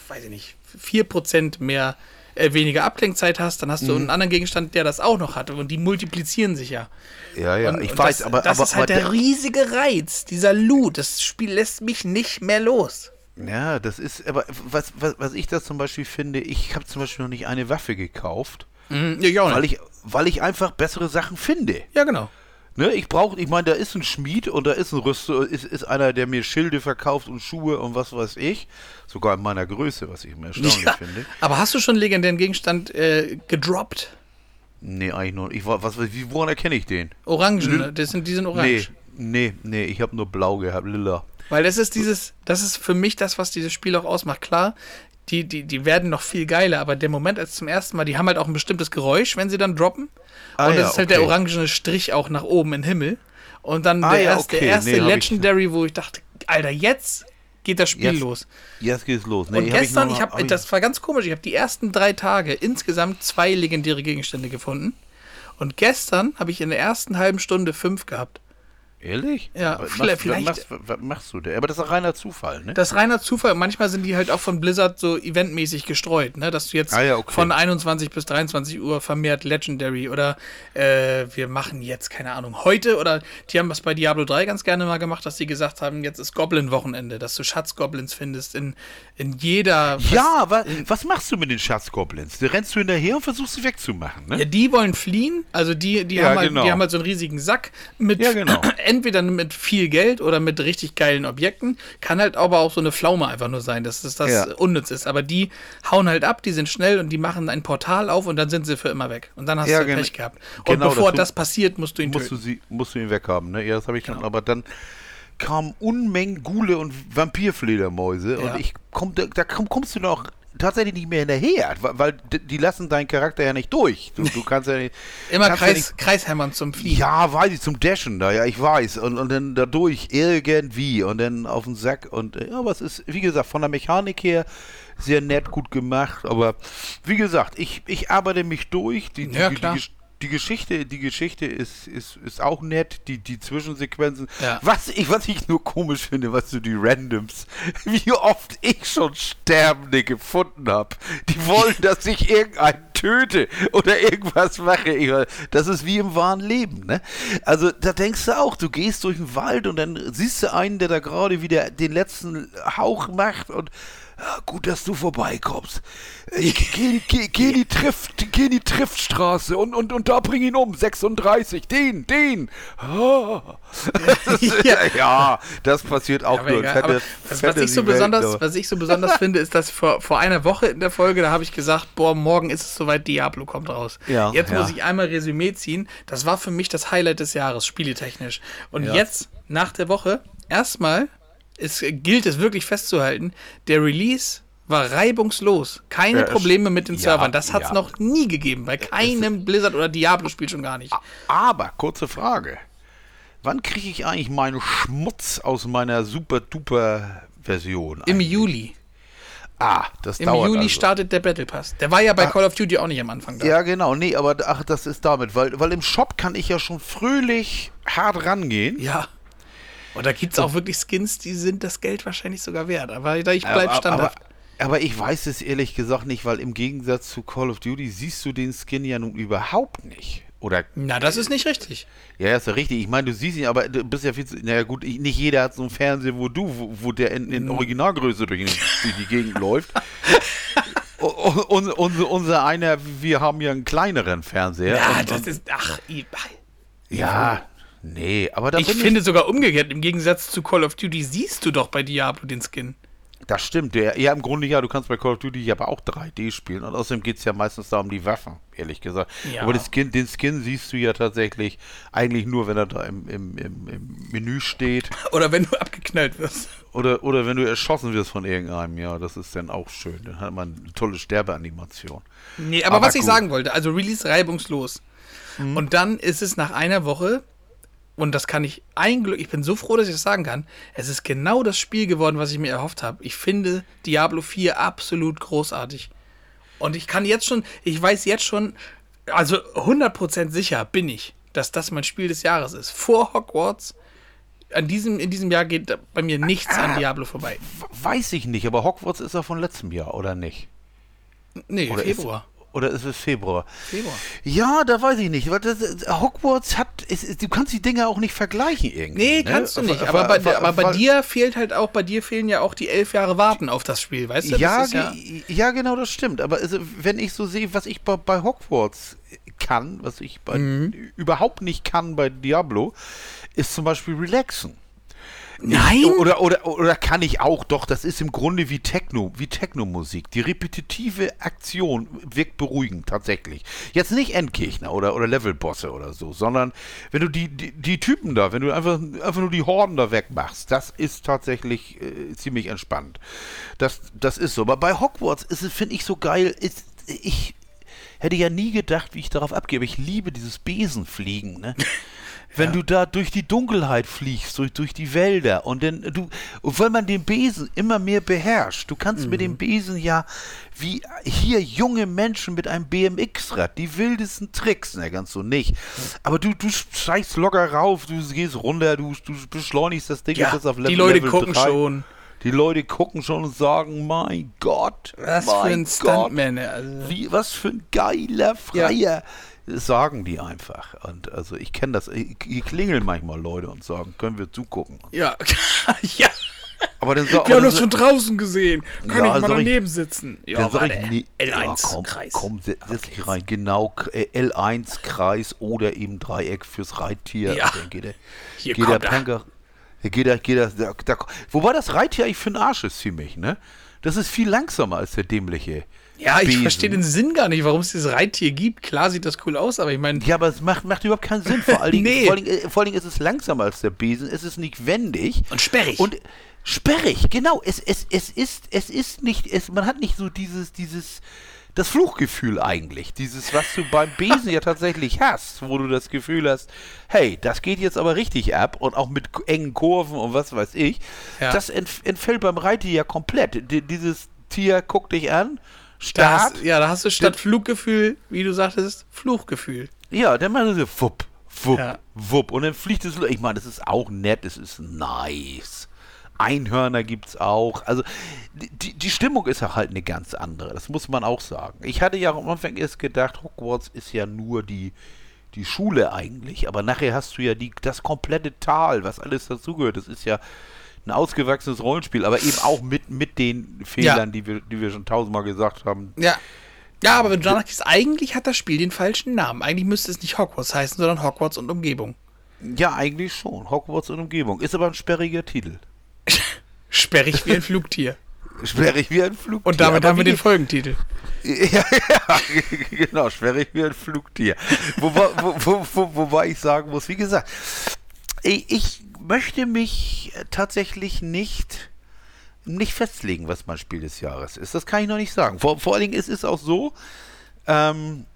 weiß ich nicht, 4% mehr äh, weniger Abklingzeit hast, dann hast du Mhm. einen anderen Gegenstand, der das auch noch hat. Und die multiplizieren sich ja. ja, ja, und, ich und weiß, das, aber, das aber, ist halt aber der riesige Reiz, dieser Loot. Das Spiel lässt mich nicht mehr los. Ja, das ist, aber was, was, was ich das zum Beispiel finde, ich habe zum Beispiel noch nicht eine Waffe gekauft, Mhm, ich auch weil nicht. ich, weil ich einfach bessere Sachen finde. Ja, genau. Ne, ich brauche, ich meine, da ist ein Schmied und da ist ein Rüster, ist, ist einer, der mir Schilde verkauft und Schuhe und was weiß ich. Sogar in meiner Größe, was ich immer erstaunlich Ja. finde. Aber hast du schon einen legendären Gegenstand äh, gedroppt? Nee, eigentlich nur. Ich, wa- was, wie, woran erkenne ich den? Orangen, ne? das sind, die sind Nee, orange. nee, nee, ich habe nur blau gehabt, lila. Weil das ist dieses, das ist für mich das, was dieses Spiel auch ausmacht. Klar, die, die, die werden noch viel geiler, aber der Moment, als zum ersten Mal, die haben halt auch ein bestimmtes Geräusch, wenn sie dann droppen. Ah, und das ja, ist halt der okay. orangene Strich auch nach oben in den Himmel. Und dann Ah, der, ja, erste, okay. der erste Nee, hab ich- Legendary, wo ich dachte, Alter, jetzt geht das Spiel Jetzt- los. Jetzt geht's los. Nee, Und gestern, noch- ich habe, hab das war ganz komisch, ich habe die ersten drei Tage insgesamt zwei legendäre Gegenstände gefunden. Und gestern habe ich in der ersten halben Stunde fünf gehabt. Ehrlich? Ja, was, vielleicht- was, was, was machst du denn? Aber das ist reiner Zufall, ne? Das ist reiner Zufall. Manchmal sind die halt auch von Blizzard so eventmäßig gestreut, ne? Dass du jetzt Ah ja, okay. von 21 bis 23 Uhr vermehrt Legendary oder äh, wir machen jetzt, keine Ahnung, heute oder die haben was bei Diablo 3 ganz gerne mal gemacht, dass sie gesagt haben, jetzt ist Goblin-Wochenende, dass du Schatzgoblins findest in, in jeder. ja, wa, was machst du mit den Schatzgoblins? Da rennst du hinterher und versuchst sie wegzumachen, ne? Ja, die wollen fliehen, also die, die, Ja, haben halt, genau. die haben halt so einen riesigen Sack mit Ja, genau. entweder mit viel Geld oder mit richtig geilen Objekten. Kann halt aber auch so eine Pflaume einfach nur sein, dass das, das Ja. unnütz ist. Aber die hauen halt ab, die sind schnell und die machen ein Portal auf und dann sind sie für immer weg. Und dann hast Ja, du gen- Pech gehabt. Und genau, bevor das- das, passiert, musst du ihn musst du töten. sie, musst du ihn weghaben, ne? Ja, das habe ich Genau. schon. Aber dann kamen Unmengen Gule und Vampirfledermäuse Ja. und ich komm, da, da komm, kommst du noch tatsächlich nicht mehr hinterher, weil, die lassen deinen Charakter ja nicht durch. Du, du kannst ja nicht. Immer kannst ja Kreis, nicht- Kreishämmern zum Fliegen. Ja, weiß ich, zum Dashen da, ja, ich weiß. Und, und dann dadurch irgendwie und dann auf den Sack. Und ja, aber es ist, wie gesagt, von der Mechanik her sehr nett, gut gemacht. Aber wie gesagt, ich, ich arbeite mich durch. Die, die, Ja, klar. die, die Geschichte, die Geschichte ist, ist, ist auch nett, die, die Zwischensequenzen. Ja. Was, ich, was ich nur komisch finde, was du die Randoms, wie oft ich schon Sterbende gefunden habe. Die wollen, dass ich irgendeinen töte oder irgendwas mache. Ich, das ist wie im wahren Leben, ne? Also da denkst du auch, du gehst durch den Wald und dann siehst du einen, der da gerade wieder den letzten Hauch macht und ja, gut, dass du vorbeikommst. Äh, Geh, geh, geh, in die Trift, geh in die Triftstraße und, und, und da bring ihn um. 36, den, den. Ist- Ja. ja, das passiert auch Aber nur egal. Fanta- was, was, ich so besonders, aber- was ich so besonders finde, ist, dass vor, vor einer Woche in der Folge, da habe ich gesagt, boah, morgen ist es soweit, Diablo kommt raus. Ja, jetzt ja. muss ich einmal Resümee ziehen. Das war für mich das Highlight des Jahres, spieletechnisch. Und jetzt, nach der Woche, erstmal es gilt es wirklich festzuhalten, der Release war reibungslos. Keine Ja, Probleme mit den ja, Servern. Das hat es ja. noch nie gegeben. Bei keinem Blizzard- oder Diablo-Spiel schon gar nicht. Aber, kurze Frage. Wann kriege ich eigentlich meinen Schmutz aus meiner super-duper-Version? Im? Juli. Ah, das Im dauert Juli also. startet der Battle Pass. Der war ja bei Call of Duty auch nicht am Anfang da. Ja, genau. Nee, aber ach, das ist damit, weil, weil im Shop kann ich ja schon fröhlich hart rangehen. Ja. Und da gibt es auch wirklich Skins, die sind das Geld wahrscheinlich sogar wert. Aber ich bleib aber, standhaft. Aber, aber ich weiß es ehrlich gesagt nicht, weil im Gegensatz zu Call of Duty siehst du den Skin ja nun überhaupt nicht. Oder Na, das ist nicht richtig. Ja, ist ja richtig. Ich meine, du siehst ihn, aber du bist ja viel zu. Naja, gut, ich, nicht jeder hat so einen Fernseher, wo du, wo, wo der in, in Originalgröße durch, durch die Gegend läuft. unser, unser, unser einer, wir haben ja einen kleineren Fernseher. Ja, das ist. Ach, ich, ja, nee, aber da ich bin finde sogar umgekehrt. Im Gegensatz zu Call of Duty siehst du doch bei Diablo den Skin. Das stimmt, der, ja, im Grunde ja, du kannst bei Call of Duty aber auch 3D spielen und außerdem geht es ja meistens da um die Waffen, ehrlich gesagt. Ja. Aber den Skin, den Skin siehst du ja tatsächlich eigentlich nur, wenn er da im, im, im, im Menü steht Oder wenn du abgeknallt wirst. oder, oder wenn du erschossen wirst von irgendeinem, ja, das ist dann auch schön. Dann hat man eine tolle Sterbeanimation. Nee, aber, Aber was ich gut. sagen wollte, also Release reibungslos. Mhm. Und dann ist es nach einer Woche, und das kann ich ein Glück, ich bin so froh, dass ich das sagen kann, es ist genau das Spiel geworden, was ich mir erhofft habe. Ich finde Diablo 4 absolut großartig. Und ich kann jetzt schon, ich weiß jetzt schon, also 100% sicher bin ich, dass das mein Spiel des Jahres ist. Vor Hogwarts, an diesem, in diesem Jahr geht bei mir nichts Ah. an Diablo vorbei. Weiß ich nicht, aber Hogwarts ist ja von letztem Jahr, oder nicht? Nee, Oder Februar. Ist, oder ist es Februar? Februar. Ja, da weiß ich nicht. Weil das, Hogwarts hat, es- du kannst die Dinge auch nicht vergleichen irgendwie. Nee, ne? kannst du nicht. Aber ver- bei, aber bei dir fehlt halt auch, bei dir fehlen ja auch die elf Jahre Warten auf das Spiel, weißt du? Ja, das ist ja, ja, genau, das stimmt. Aber also, wenn ich so sehe, was ich bei, bei Hogwarts kann, was ich bei, Mhm. überhaupt nicht kann bei Diablo, ist zum Beispiel relaxen. Nein! Oder, oder, oder kann ich auch, doch, das ist im Grunde wie Techno, wie Techno-Musik. Die repetitive Aktion wirkt beruhigend, tatsächlich. Jetzt nicht Endgegner oder, oder Levelbosse oder so, sondern wenn du die, die, die Typen da, wenn du einfach, einfach nur die Horden da wegmachst, das ist tatsächlich äh, ziemlich entspannt. Das, das ist so. Aber bei Hogwarts ist es, finde ich, so geil, ist, ich hätte ja nie gedacht, wie ich darauf abgebe. Ich liebe dieses Besenfliegen, ne? Wenn du da durch die Dunkelheit fliegst, durch, durch die Wälder und dann du, und weil man den Besen immer mehr beherrscht, du kannst mit dem Besen ja wie hier junge Menschen mit einem BMX-Rad, die wildesten Tricks, ne, ganz so nicht. Aber du, du steigst locker rauf, du gehst runter, du, du beschleunigst das Ding ja, bis auf Level die Leute Level gucken 3. schon. Die Leute gucken schon und sagen, mein Gott, Was mein für ein Gott, Stuntman. Also. wie, was für ein geiler Freier. Das sagen die einfach. Und also ich kenne das. Hier klingeln manchmal Leute und sagen, können wir zugucken. Ja, ja. Aber dann sag, Wir haben das von draußen gesehen. Kann Ja, ich mal sag ich- daneben sitzen? Ja, dann ich, nee, L1 ja, komm, komm, se- setz dich rein. Genau, äh, L1 Kreis oder eben Dreieck fürs Reittier. Ja. Dann geht der, Hier geht der er. Panker. Geht der, geht der, der, der, wobei das Reittier ich für den Arsch ist ziemlich, ne? Das ist viel langsamer als der dämliche. Ja, ich Besen. verstehe den Sinn gar nicht, warum es dieses Reittier gibt. Klar sieht das cool aus, aber ich meine, Ja, aber es macht, macht überhaupt keinen Sinn. Vor allen, Dingen, Nee. vor, allen Dingen, vor allen Dingen ist es langsamer als der Besen. Es ist nicht wendig. Und sperrig. Und sperrig, genau. Es, es, es, ist, es ist nicht, es, man hat nicht so dieses, dieses, das Fluchgefühl eigentlich. Dieses, was du beim Besen ja tatsächlich hast, wo du das Gefühl hast, hey, das geht jetzt aber richtig ab und auch mit engen Kurven und was weiß ich. Ja. Das entf entfällt beim Reittier ja komplett. D dieses Tier guckt dich an, da starrt. hast, ja, da hast du statt Fluggefühl, wie du sagtest, Fluchgefühl. Ja, dann machen sie wupp, wupp, Ja. wupp. Und dann fliegt es. Ich meine, das ist auch nett, es ist nice. Einhörner gibt's auch. Also die, die Stimmung ist ja halt eine ganz andere. Das muss man auch sagen. Ich hatte ja am Anfang erst gedacht, Hogwarts ist ja nur die, die Schule eigentlich. Aber nachher hast du ja die, das komplette Tal, was alles dazugehört. Das ist ja ein ausgewachsenes Rollenspiel, aber eben auch mit, mit den Fehlern, die, wir, die wir schon tausendmal gesagt haben. Ja. Ja, aber wenn du danach gehst, eigentlich hat das Spiel den falschen Namen. Eigentlich müsste es nicht Hogwarts heißen, sondern Hogwarts und Umgebung. Ja, eigentlich schon. Hogwarts und Umgebung. Ist aber ein sperriger Titel. Sperrig wie ein Flugtier. Sperrig wie ein Flugtier. Und damit Aber haben wir den Folgentitel. Ja, ja, genau, sperrig wie ein Flugtier. Wobei, wo, wo, wo, wobei ich sagen muss, wie gesagt, ich, ich möchte mich tatsächlich nicht, nicht festlegen, was mein Spiel des Jahres ist. Das kann ich noch nicht sagen. Vor, vor allen Dingen ist es auch so, ähm,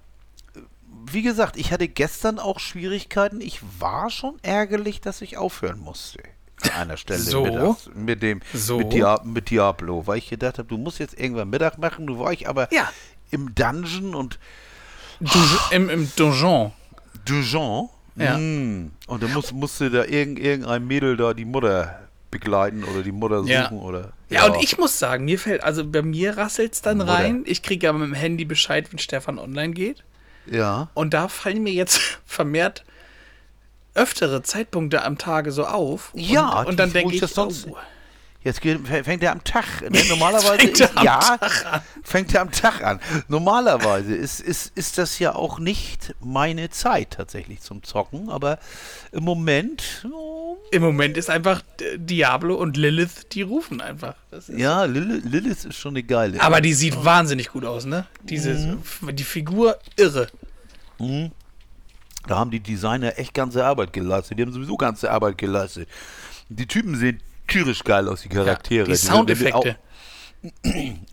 wie gesagt, ich hatte gestern auch Schwierigkeiten. Ich war schon ärgerlich, dass ich aufhören musste. An einer Stelle So? mittags mit dem So? mit, Dia mit Diablo, weil ich gedacht habe, du musst jetzt irgendwann Mittag machen. Du war ich aber Ja. im Dungeon und Donjon, im, Im Donjon. Dungeon. Ja. Mm. Und dann muss, musste da irgend, irgendein Mädel da die Mutter begleiten oder die Mutter suchen Ja. oder. Ja, und ich muss sagen, mir fällt, also bei mir rasselt es dann Mutter. rein. Ich kriege ja mit dem Handy Bescheid, wenn Stefan online geht. Ja. Und da fallen mir jetzt vermehrt öftere Zeitpunkte am Tage so auf. Ja, und, und dann denke ich ich, das sonst- oh, Jetzt geht, fängt er am Tag. Ne? Normalerweise fängt ist, ja, fängt er am Tag an. Normalerweise ist, ist, ist das ja auch nicht meine Zeit tatsächlich zum Zocken, aber im Moment. Oh, Im Moment ist einfach Diablo und Lilith, die rufen einfach. ja, Lilith, Lilith ist schon eine geile. Aber die sieht wahnsinnig gut aus, ne? Diese, mhm. Die Figur irre. Mhm. Da haben die Designer echt ganze Arbeit geleistet. Die haben sowieso ganze Arbeit geleistet. Die Typen sehen tierisch geil aus, die Charaktere. Ja, die Soundeffekte.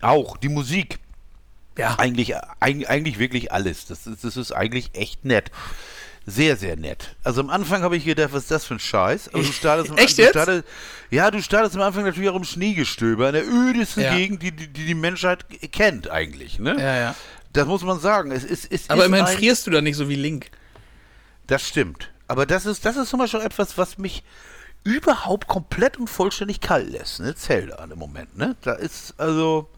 Auch, auch, die Musik. Ja. Eigentlich, eigentlich wirklich alles. Das ist, das ist eigentlich echt nett. Sehr, sehr nett. Also am Anfang habe ich gedacht, was ist das für ein Scheiß? Aber du startest am, Echt du jetzt? Startest, ja, du startest am Anfang natürlich auch im Schneegestöber, in der ödesten ja. Gegend, die, die, die Menschheit kennt eigentlich. Ne? Ja, ja. Das muss man sagen. Es ist, es Aber ist immerhin frierst du da nicht so wie Link. Das stimmt. Aber das ist, das ist zum Beispiel etwas, was mich überhaupt komplett und vollständig kalt lässt, ne? Zelda im Moment, ne? Da ist also.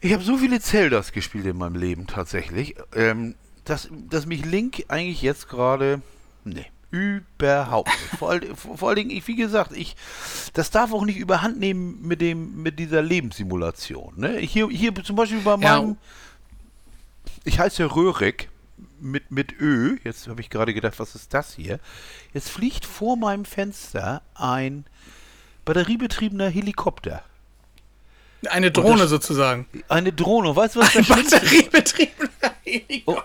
Ich habe so viele Zeldas gespielt in meinem Leben tatsächlich, ähm, dass, dass mich Link eigentlich jetzt gerade. Nee, überhaupt nicht. Vor, all, vor allen Dingen, ich, wie gesagt, ich, das darf auch nicht überhand nehmen mit dem, mit dieser Lebenssimulation. Ne? Hier, hier zum Beispiel bei meinem. Ja. Ich heiße Röhrig mit, mit Ö. Jetzt habe ich gerade gedacht, was ist das hier? Jetzt fliegt vor meinem Fenster ein batteriebetriebener Helikopter. Eine Drohne das, sozusagen. Eine Drohne. Weißt du, was ein das Schlimmste ist? batteriebetriebener Helikopter.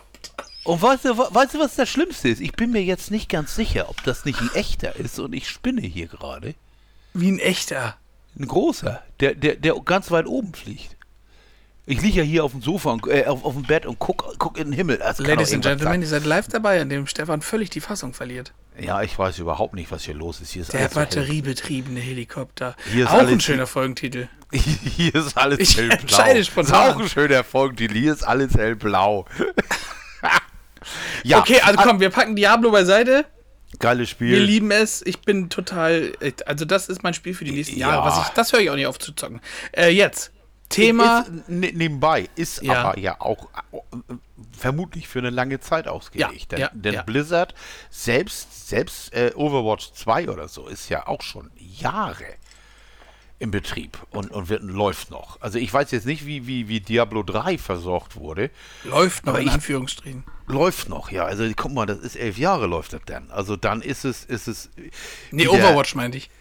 Und, und weißt, du, weißt du, was das Schlimmste ist? Ich bin mir jetzt nicht ganz sicher, ob das nicht ein echter ist und ich spinne hier gerade. Wie ein echter? Ein großer, der, der, der ganz weit oben fliegt. Ich liege ja hier auf dem Sofa, und, äh, auf, auf dem Bett und guck, guck in den Himmel. Das Ladies and Gentlemen, ihr seid live dabei, an dem Stefan völlig die Fassung verliert. Ja, ich weiß überhaupt nicht, was hier los ist. Hier ist Der batteriebetriebene Helikopter. Hier ist auch ein schöner Folgentitel. Hier ist alles ich hellblau. Entscheide spontan. Das ist auch ein schöner Folgentitel. Hier ist alles hellblau. ja. Okay, also komm, wir packen Diablo beiseite. Geiles Spiel. Wir lieben es. Ich bin total. Also, das ist mein Spiel für die nächsten ja. Jahre. Was ich, das höre ich auch nicht auf zu zocken. Äh, jetzt. Thema. Ist, ne, nebenbei ist ja. aber ja auch äh, vermutlich für eine lange Zeit ausgelegt. Ja, denn, ja, denn. Blizzard, selbst, selbst äh, Overwatch 2 oder so, ist ja auch schon Jahre im Betrieb und, und wird, läuft noch. Also ich weiß jetzt nicht, wie, wie, wie Diablo 3 versorgt wurde. Läuft noch, in Anführungsstrichen. Läuft noch, ja. Also guck mal, das ist elf Jahre läuft das dann. Also dann ist es, ist es. Nee, Overwatch meinte ich.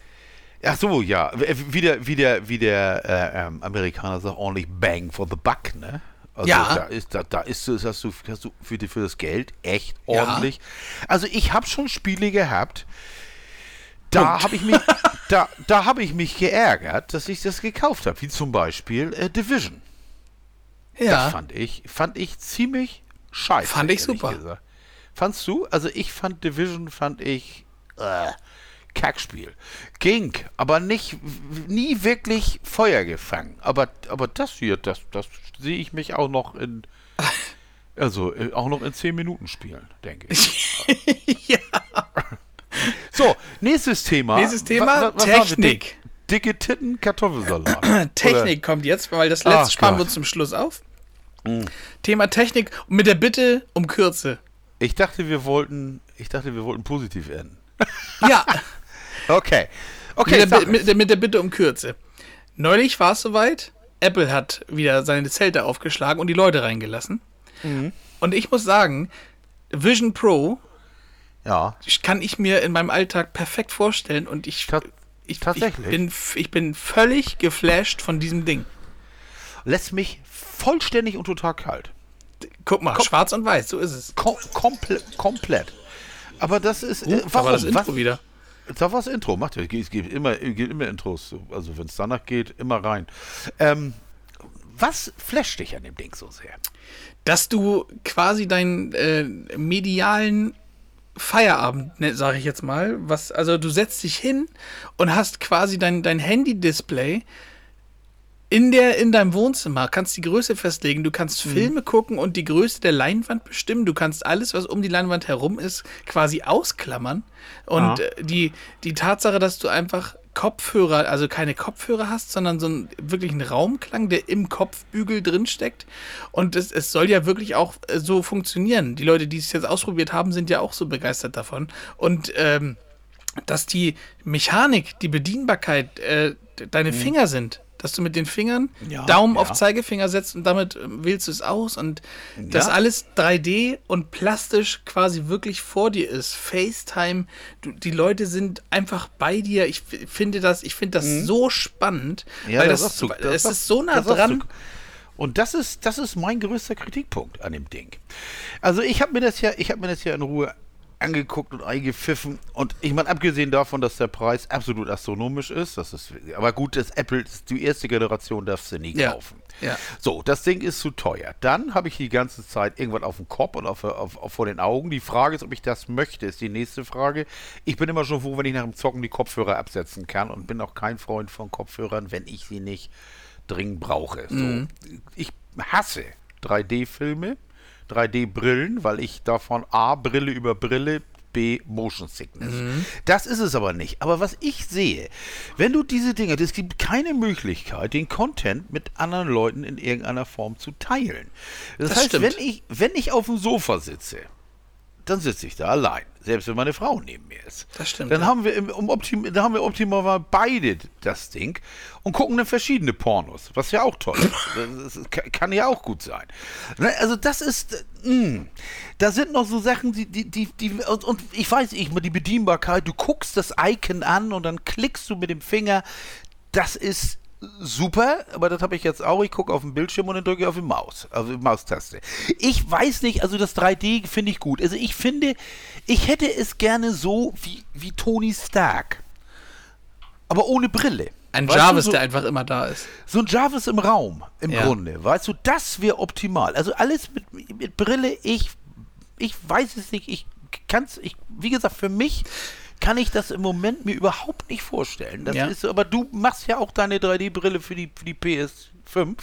Ach so, ja. Wie der, wie der, wie der äh, ähm, Amerikaner sagt, ordentlich Bang for the Buck, ne? Also ja. da ist, da, da ist hast du, hast du für, die, für das Geld echt ordentlich. Ja. Also ich habe schon Spiele gehabt, da habe ich mich, da, da habe ich mich geärgert, dass ich das gekauft habe, wie zum Beispiel äh, Division. Ja. Das fand ich, fand ich ziemlich scheiße. Fand ich super. Gesagt. Fandst du? Also ich fand Division, fand ich. Äh, Kackspiel. Ging, aber nicht, nie wirklich Feuer gefangen. Aber, aber das hier, das, das sehe ich mich auch noch in, also äh, auch noch in 10 Minuten spielen, denke ich. ja. So, nächstes Thema. Nächstes Thema, was, was Technik. Dicke Titten, Kartoffelsalat. Technik Oder? kommt jetzt, weil das letzte Ach, sparen wir zum Schluss auf. Mhm. Thema Technik mit der Bitte um Kürze. Ich dachte, wir wollten, ich dachte, wir wollten positiv enden. Ja. Okay. Okay. Mit der, mit, mit der Bitte um Kürze. Neulich war es soweit. Apple hat wieder seine Zelte aufgeschlagen und die Leute reingelassen. Mhm. Und ich muss sagen, Vision Pro ja. kann ich mir in meinem Alltag perfekt vorstellen und ich, Ta ich. Ich bin, ich bin völlig geflasht von diesem Ding. Lässt mich vollständig und total kalt. Guck mal, Kom schwarz und weiß, so ist es. Kom komple komplett. Aber das ist. Uh, äh, warum? das Intro was? wieder. Da war das Intro, macht ja. Es gibt immer, immer Intros. Also wenn es danach geht, immer rein. Ähm, was flasht dich an dem Ding so sehr? Dass du quasi deinen äh, medialen Feierabend, ne, sage ich jetzt mal, was, also du setzt dich hin und hast quasi dein, dein Handy-Display in, der, in deinem Wohnzimmer, kannst die Größe festlegen, du kannst mhm. Filme gucken und die Größe der Leinwand bestimmen, du kannst alles, was um die Leinwand herum ist, quasi ausklammern. Und ja. die, die Tatsache, dass du einfach Kopfhörer, also keine Kopfhörer hast, sondern so einen wirklichen Raumklang, der im Kopfbügel drin steckt. Und es, es soll ja wirklich auch äh, so funktionieren. Die Leute, die es jetzt ausprobiert haben, sind ja auch so begeistert davon. Und ähm, dass die Mechanik, die Bedienbarkeit, äh, deine Finger sind. Dass du mit den Fingern Ja, Daumen ja. auf Zeigefinger setzt und damit ähm, wählst du es aus und das Ja. alles 3D und plastisch quasi wirklich vor dir ist. FaceTime, du, die Leute sind einfach bei dir. Ich finde das, ich finde das so spannend, weil das, weil das es ist so nah das dran. Und das ist, das ist mein größter Kritikpunkt an dem Ding. Also ich habe mir das ja, ich habe mir das ja in Ruhe angeguckt und eingepfiffen und ich meine, abgesehen davon, dass der Preis absolut astronomisch ist, das ist, aber gut, das Apple, die erste Generation darfst du nie Ja, kaufen. ja. So, das Ding ist zu teuer. Dann habe ich die ganze Zeit irgendwas auf dem Kopf und auf, auf, auf vor den Augen. Die Frage ist, ob ich das möchte, ist die nächste Frage. Ich bin immer schon froh, wenn ich nach dem Zocken die Kopfhörer absetzen kann und bin auch kein Freund von Kopfhörern, wenn ich sie nicht dringend brauche. So. Ich hasse 3D-Filme, 3D-Brillen, weil ich davon A, Brille über Brille, B, Motion Sickness. Das ist es aber nicht. Aber was ich sehe, wenn du diese Dinge, es gibt keine Möglichkeit, den Content mit anderen Leuten in irgendeiner Form zu teilen. Das, Das heißt, stimmt. wenn ich, wenn ich auf dem Sofa sitze, dann sitze ich da allein. Selbst wenn meine Frau neben mir ist. Das stimmt, Dann ja. haben wir im, um optim, dann haben wir optimal beide das Ding und gucken dann verschiedene Pornos, was ja auch toll ist. Das ist, kann- ja auch gut sein. Ne, Also das ist, äh, mh, da sind noch so Sachen, die, die, die, die und, und ich weiß nicht, die Bedienbarkeit, du guckst das Icon an und dann klickst du mit dem Finger. Das ist super, aber das habe ich jetzt auch. Ich gucke auf den Bildschirm und dann drücke ich auf die Maus, auf die Maustaste. Ich weiß nicht, also das 3D finde ich gut. Also ich finde, ich hätte es gerne so wie, wie Tony Stark. Aber ohne Brille. Ein Weißt du, Jarvis, so, der einfach immer da ist. so ein Jarvis im Raum, im Ja. Grunde. Weißt du, das wäre optimal. Also alles mit, mit Brille, ich, ich weiß es nicht, ich kann es, ich, wie gesagt, für mich kann ich das im Moment mir überhaupt nicht vorstellen. Das Ja. ist, so- aber du machst ja auch deine 3D-Brille für die, für die PS5.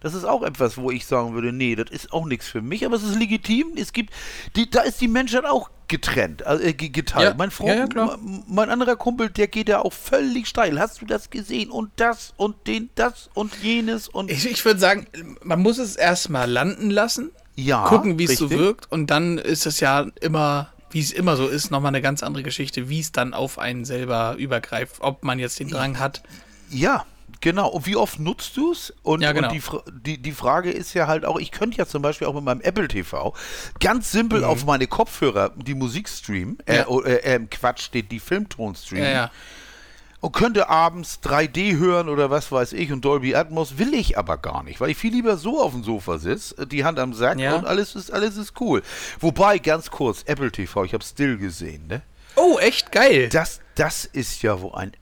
Das ist auch etwas, wo ich sagen würde, nee, das ist auch nichts für mich, aber es ist legitim. Es gibt, die, da ist die Menschheit auch getrennt, also, äh, ge- geteilt. Ja, Mein Freund, ja, ja, mein anderer Kumpel, der geht ja auch völlig steil. Hast du das gesehen? Und das und den, das und jenes und Ich, ich würde sagen, man muss es erstmal landen lassen, ja, gucken, wie es so wirkt und dann ist es ja immer, wie es immer so ist, nochmal eine ganz andere Geschichte, wie es dann auf einen selber übergreift, ob man jetzt den Drang hat. Ja, genau. Und wie oft nutzt du es? Und, Ja, genau. und die, die, die Frage ist ja halt auch, ich könnte ja zum Beispiel auch mit meinem Apple TV ganz simpel auf meine Kopfhörer die Musik streamen, äh, Mhm. Ja. äh, äh, Quatsch, steht die Filmton streamen. Ja, ja. Und könnte abends 3D hören oder was weiß ich und Dolby Atmos will ich aber gar nicht, weil ich viel lieber so auf dem Sofa sitze, die Hand am Sack Ja. und alles ist, alles ist cool. Wobei, ganz kurz, Apple TV, ich habe Still gesehen, ne? Oh, echt geil. Das, das ist ja wohl ein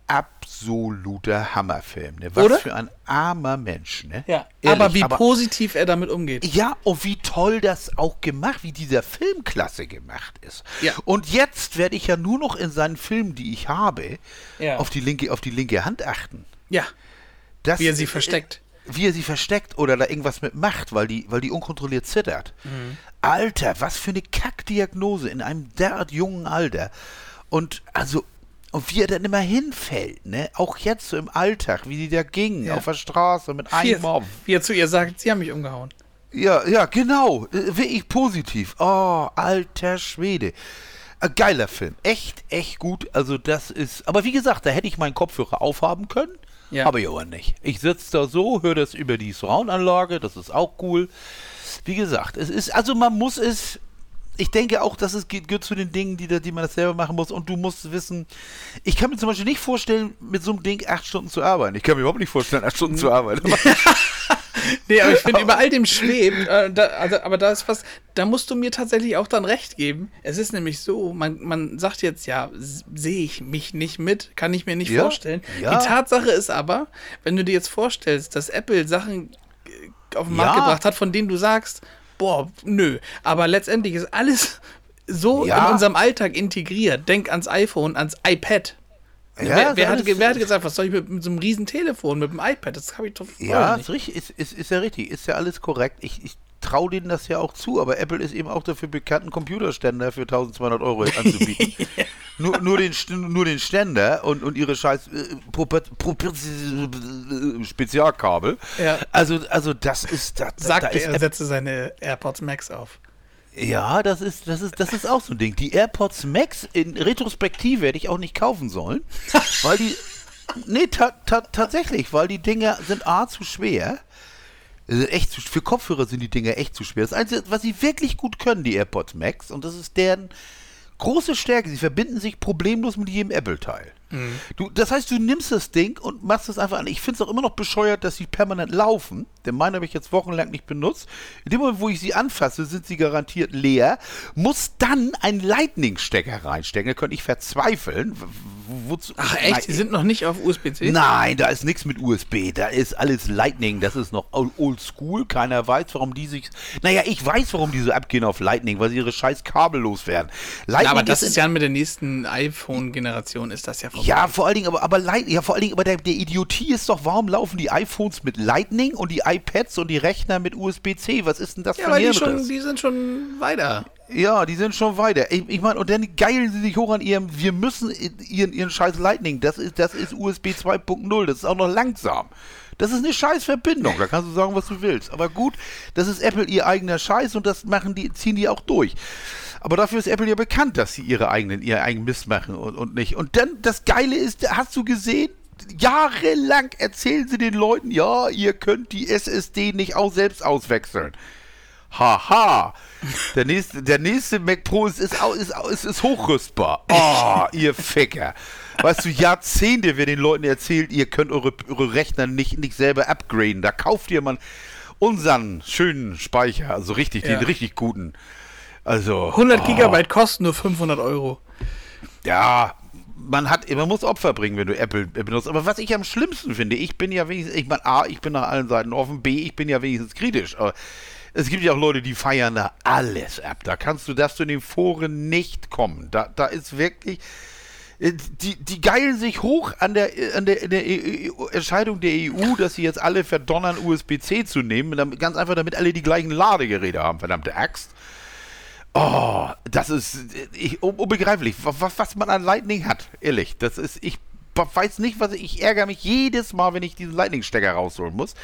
absoluter Hammerfilm. Ne? Was Oder? für ein armer Mensch. Ne? ja. Ehrlich, aber wie positiv er damit umgeht. ja, und wie toll das auch gemacht, wie dieser Film klasse gemacht ist. Ja. Und jetzt werde ich ja nur noch in seinen Filmen, die ich habe, Ja. auf, die linke, auf die linke Hand achten. Ja, Das, wie er sie versteckt. Wie er sie versteckt oder da irgendwas mit macht, weil die, weil die unkontrolliert zittert. Mhm. Alter, was für eine Kackdiagnose in einem derart jungen Alter. Und also, und wie er dann immer hinfällt, ne? Auch jetzt so im Alltag, wie die da ging, Ja. auf der Straße mit einem Mob. wie er zu ihr sagt, sie haben mich umgehauen. Ja, ja, genau. Äh, Wirklich positiv. Oh, alter Schwede. Ein geiler Film. Echt, echt gut. Also das ist. Aber wie gesagt, da hätte ich meinen Kopfhörer aufhaben können. Ja. Aber ich aber nicht. Ich sitze da so, höre das über die Surround-Anlage. Das ist auch cool. Wie gesagt, es ist. Also man muss es. Ich denke auch, dass es gehört zu den Dingen, die, die man das selber machen muss. Und du musst wissen, ich kann mir zum Beispiel nicht vorstellen, mit so einem Ding acht Stunden zu arbeiten. Ich kann mir überhaupt nicht vorstellen, acht Stunden zu arbeiten. Nee, aber ich finde, über all dem schwebt, äh, da, also, aber da ist was, da musst du mir tatsächlich auch dann recht geben. Es ist nämlich so, man, man sagt jetzt, ja, sehe ich mich nicht mit, kann ich mir nicht Ja, vorstellen. ja. Die Tatsache ist aber, wenn du dir jetzt vorstellst, dass Apple Sachen äh, auf den Markt Ja. gebracht hat, von denen du sagst, boah, nö, aber letztendlich ist alles so Ja. in unserem Alltag integriert. Denk ans iPhone, ans iPad. Ja, wer, wer, hat, wer hat gesagt, was soll ich mit, mit so einem riesen Telefon, mit dem iPad? Das habe ich doch Ja, nicht. ist, ist, ist ja richtig, ist ja alles korrekt. Ich, ich traue denen das ja auch zu, aber Apple ist eben auch dafür bekannt, einen Computerständer für 1200 Euro anzubieten. nur, nur, den, nur den Ständer und, und ihre scheiß äh, Proper- Proper- Spezialkabel. Ja. Also, also das ist, da, da Sagte ist er, setzte seine AirPods Max auf. Ja, das ist, das ist, das ist auch so ein Ding. Die AirPods Max in Retrospektive hätte ich auch nicht kaufen sollen, weil die, nee, ta ta tatsächlich, weil die Dinger sind A zu schwer. Echt zu, für Kopfhörer sind die Dinger echt zu schwer. Das Einzige, was sie wirklich gut können, die AirPods Max, und das ist deren große Stärke, sie verbinden sich problemlos mit jedem Apple-Teil. Mhm. Du, das heißt, du nimmst das Ding und machst es einfach an. Ich finde es auch immer noch bescheuert, dass sie permanent laufen. Denn meine habe ich jetzt wochenlang nicht benutzt. In dem Moment, wo ich sie anfasse, sind sie garantiert leer. Muss dann einen Lightning-Stecker reinstecken. Da könnte ich verzweifeln. Wozu? Ach echt? Die sind noch nicht auf USB-C? Nein, da ist nichts mit USB. Da ist alles Lightning. Das ist noch old school. Keiner weiß, warum die sich. Naja, ich weiß, warum die so abgehen auf Lightning, weil sie ihre scheiß Kabel loswerden. Lightning ja, aber das ist, ist ja mit der nächsten iPhone-Generation ist das ja vorbei. Ja, vor allen Dingen, aber, aber, ja, vor allen Dingen, aber der, der Idiotie ist doch, warum laufen die iPhones mit Lightning und die iPads und die Rechner mit USB-C? Was ist denn das ja, für ein die, schon, die sind schon weiter. Ja, die sind schon weiter. Ich, ich meine, und dann geilen sie sich hoch an ihrem, wir müssen ihren, ihren scheiß Lightning, das ist, das ist USB 2.0, das ist auch noch langsam. Das ist eine scheiß Verbindung, da kannst du sagen, was du willst. Aber gut, das ist Apple ihr eigener Scheiß und das machen die, ziehen die auch durch. Aber dafür ist Apple ja bekannt, dass sie ihre eigenen, ihr eigenen Mist machen und, und nicht. Und dann, das Geile ist, hast du gesehen, jahrelang erzählen sie den Leuten, ja, ihr könnt die SSD nicht auch selbst auswechseln. Haha. Der nächste, der nächste Mac Pro ist, ist, ist, ist, ist hochrüstbar. Oh, ihr Ficker. Weißt du, Jahrzehnte wird den Leuten erzählt, ihr könnt eure, eure Rechner nicht, nicht selber upgraden. Da kauft ihr mal unseren schönen Speicher, also richtig, ja. den richtig guten. Also. 100 oh. Gigabyte kosten nur 500 Euro. Ja, man hat, man muss Opfer bringen, wenn du Apple benutzt. Aber was ich am schlimmsten finde, ich bin ja wenigstens, ich meine, A, ich bin nach allen Seiten offen, B, ich bin ja wenigstens kritisch. Aber es gibt ja auch Leute, die feiern da alles ab. Da kannst du, darfst du in den Foren nicht kommen. Da, da ist wirklich, äh, die, die geilen sich hoch an der, an der, der e Entscheidung der EU, dass sie jetzt alle verdonnern, USB-C zu nehmen. Ganz einfach, damit alle die gleichen Ladegeräte haben, verdammte Axt. Oh, das ist ich, unbegreiflich, was, was man an Lightning hat, ehrlich. Das ist, ich weiß nicht, was ich, ich ärgere mich jedes Mal, wenn ich diesen Lightning-Stecker rausholen muss.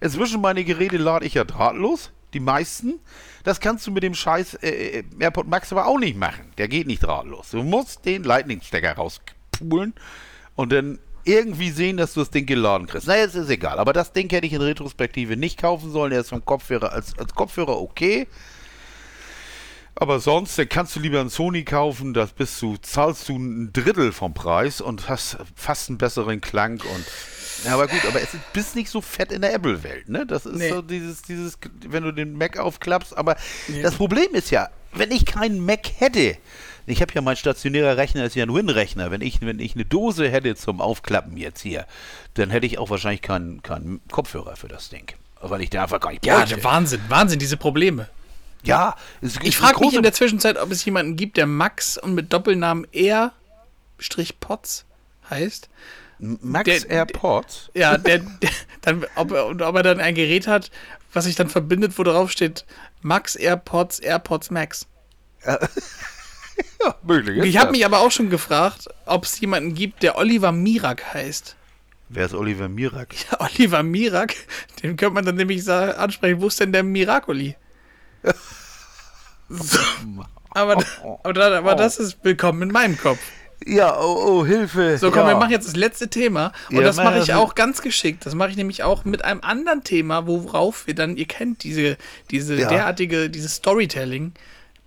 Inzwischen meine Geräte lade ich ja drahtlos, die meisten. Das kannst du mit dem scheiß äh, äh AirPod Max aber auch nicht machen. Der geht nicht drahtlos. Du musst den Lightning-Stecker rauspulen und dann irgendwie sehen, dass du das Ding geladen kriegst. Naja, es ist egal. Aber das Ding hätte ich in Retrospektive nicht kaufen sollen. Der ist vom Kopfhörer als, als Kopfhörer okay. Aber sonst kannst du lieber einen Sony kaufen, das bist du, zahlst du ein Drittel vom Preis und hast fast einen besseren Klang und ja, aber gut, aber es ist, bist nicht so fett in der Apple-Welt, ne? Das ist nee. so dieses, dieses, wenn du den Mac aufklappst, aber nee. das Problem ist ja, wenn ich keinen Mac hätte, ich habe ja mein stationärer Rechner ist ja ein Win-Rechner. Wenn ich, wenn ich eine Dose hätte zum Aufklappen jetzt hier, dann hätte ich auch wahrscheinlich keinen, keinen Kopfhörer für das Ding. Weil ich da einfach gar nicht bräuchte. Ja, Wahnsinn, Wahnsinn, diese Probleme. Ja, es, ich frage mich in der Zwischenzeit, ob es jemanden gibt, der Max und mit Doppelnamen R-Potts heißt. Max der, AirPods? Ja, der, der, dann, ob, er, ob er dann ein Gerät hat, was sich dann verbindet, wo drauf steht Max AirPods, AirPods Max. ja, möglich. Ich habe mich aber auch schon gefragt, ob es jemanden gibt, der Oliver Mirak heißt. Wer ist Oliver Mirak? Ja, Oliver Mirak, den könnte man dann nämlich ansprechen, wo ist denn der Miracoli? Aber, aber, aber das ist willkommen in meinem Kopf. Ja, oh, oh, Hilfe. So, komm, ja. wir machen jetzt das letzte Thema. Und ja, das mache ich auch ganz geschickt. Das mache ich nämlich auch mit einem anderen Thema, worauf wir dann, ihr kennt diese, diese ja. derartige, dieses Storytelling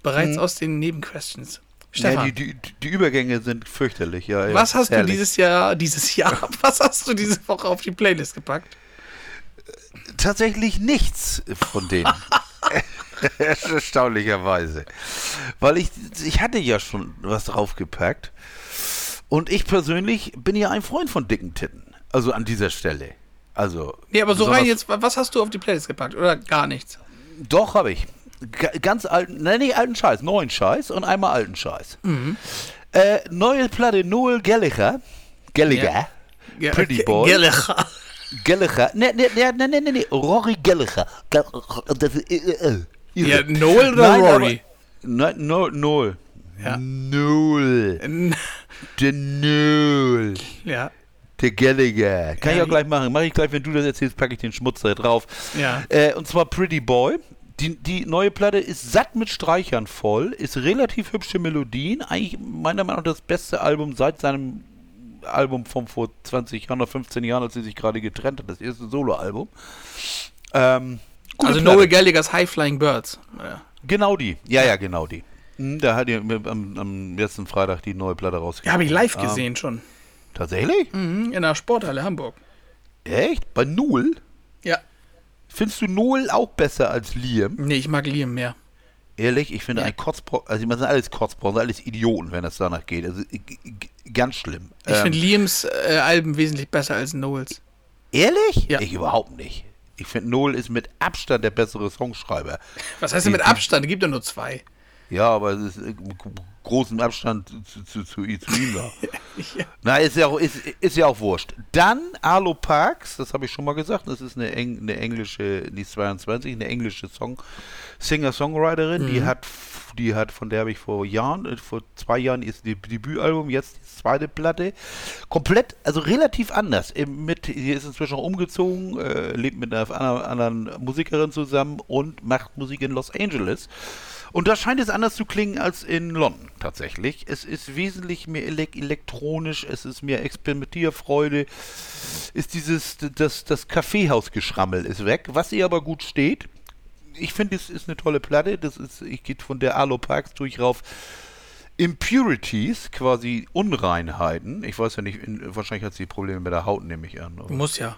bereits hm. aus den Nebenquestions. Stefan. Ja, die, die, die, Übergänge sind fürchterlich, ja. Was hast herrlich. du dieses Jahr, dieses Jahr, was hast du diese Woche auf die Playlist gepackt? Tatsächlich nichts von denen. Erstaunlicherweise. Weil ich, ich hatte ja schon was draufgepackt. Und ich persönlich bin ja ein Freund von dicken Titten. Also an dieser Stelle. Also. Nee, aber so rein jetzt, was hast du auf die Playlist gepackt? Oder gar nichts? Doch, habe ich. G ganz alten, nein, nicht alten Scheiß, neuen Scheiß und einmal alten Scheiß. Mhm. Äh, neue Platte Noel Gallagher. Gallagher. Ja. Pretty Boy. Gallagher. Gallagher. Nee, nee, nee, nee, nee, nee. Rory Gallagher. Das, äh, äh. Ja, Noel oder Nein, Rory? nein, no, Noel. Ja. Noel. Der Noel. Ja. Der Gallagher. Kann ja, ich auch gleich machen. Mache ich gleich, wenn du das erzählst, packe ich den Schmutz da drauf. Ja. Äh, und zwar Pretty Boy. Die, die neue Platte ist satt mit Streichern voll, ist relativ hübsche Melodien. Eigentlich meiner Meinung nach das beste Album seit seinem Album von vor 20 Jahren oder 15 Jahren, als sie sich gerade getrennt hat. Das erste Soloalbum. Ähm, also Platte. Noel Gallagher's High Flying Birds. Ja. Genau die. Ja, ja, genau die. Hm, da hat ihr am, am letzten Freitag die neue Platte rausgegeben. Ja, habe ich live ah. gesehen schon. Tatsächlich? Mhm, in der Sporthalle Hamburg. Echt? Bei Null? Ja. Findest du Noel auch besser als Liam? Nee, ich mag Liam mehr. Ehrlich, ich finde ja. ein Kotzbrocken, also man sind alles Kotzbrocken, alles Idioten, wenn das danach geht. Also ganz schlimm. Ich ähm, finde Liams äh, Alben wesentlich besser als Noels. Ehrlich? Ja. Ich überhaupt nicht. Ich finde, Noel ist mit Abstand der bessere Songschreiber. Was heißt denn mit Abstand? Es gibt ja nur zwei. Ja, aber es ist äh, großen Abstand zu, zu, zu, zu ihm da. ja. Na, ist ja, auch, ist, ist ja auch wurscht. Dann Arlo Parks, das habe ich schon mal gesagt, das ist eine, Eng, eine englische, die 22, eine englische Song, Singer-Songwriterin, mhm. die hat, die hat, von der habe ich vor Jahren, äh, vor zwei Jahren ist die Debütalbum, jetzt die zweite Platte, komplett, also relativ anders. Mit, sie ist inzwischen auch umgezogen, äh, lebt mit einer anderen Musikerin zusammen und macht Musik in Los Angeles. Und da scheint es anders zu klingen als in London tatsächlich. Es ist wesentlich mehr elektronisch, es ist mehr Experimentierfreude. Ist dieses, das, das Kaffeehausgeschrammel ist weg, was ihr aber gut steht. Ich finde, es ist eine tolle Platte. Das ist, ich gehe von der Arlo Parks durch rauf. Impurities, quasi Unreinheiten. Ich weiß ja nicht, in, wahrscheinlich hat sie Probleme mit der Haut, nehme ich an. Muss ja.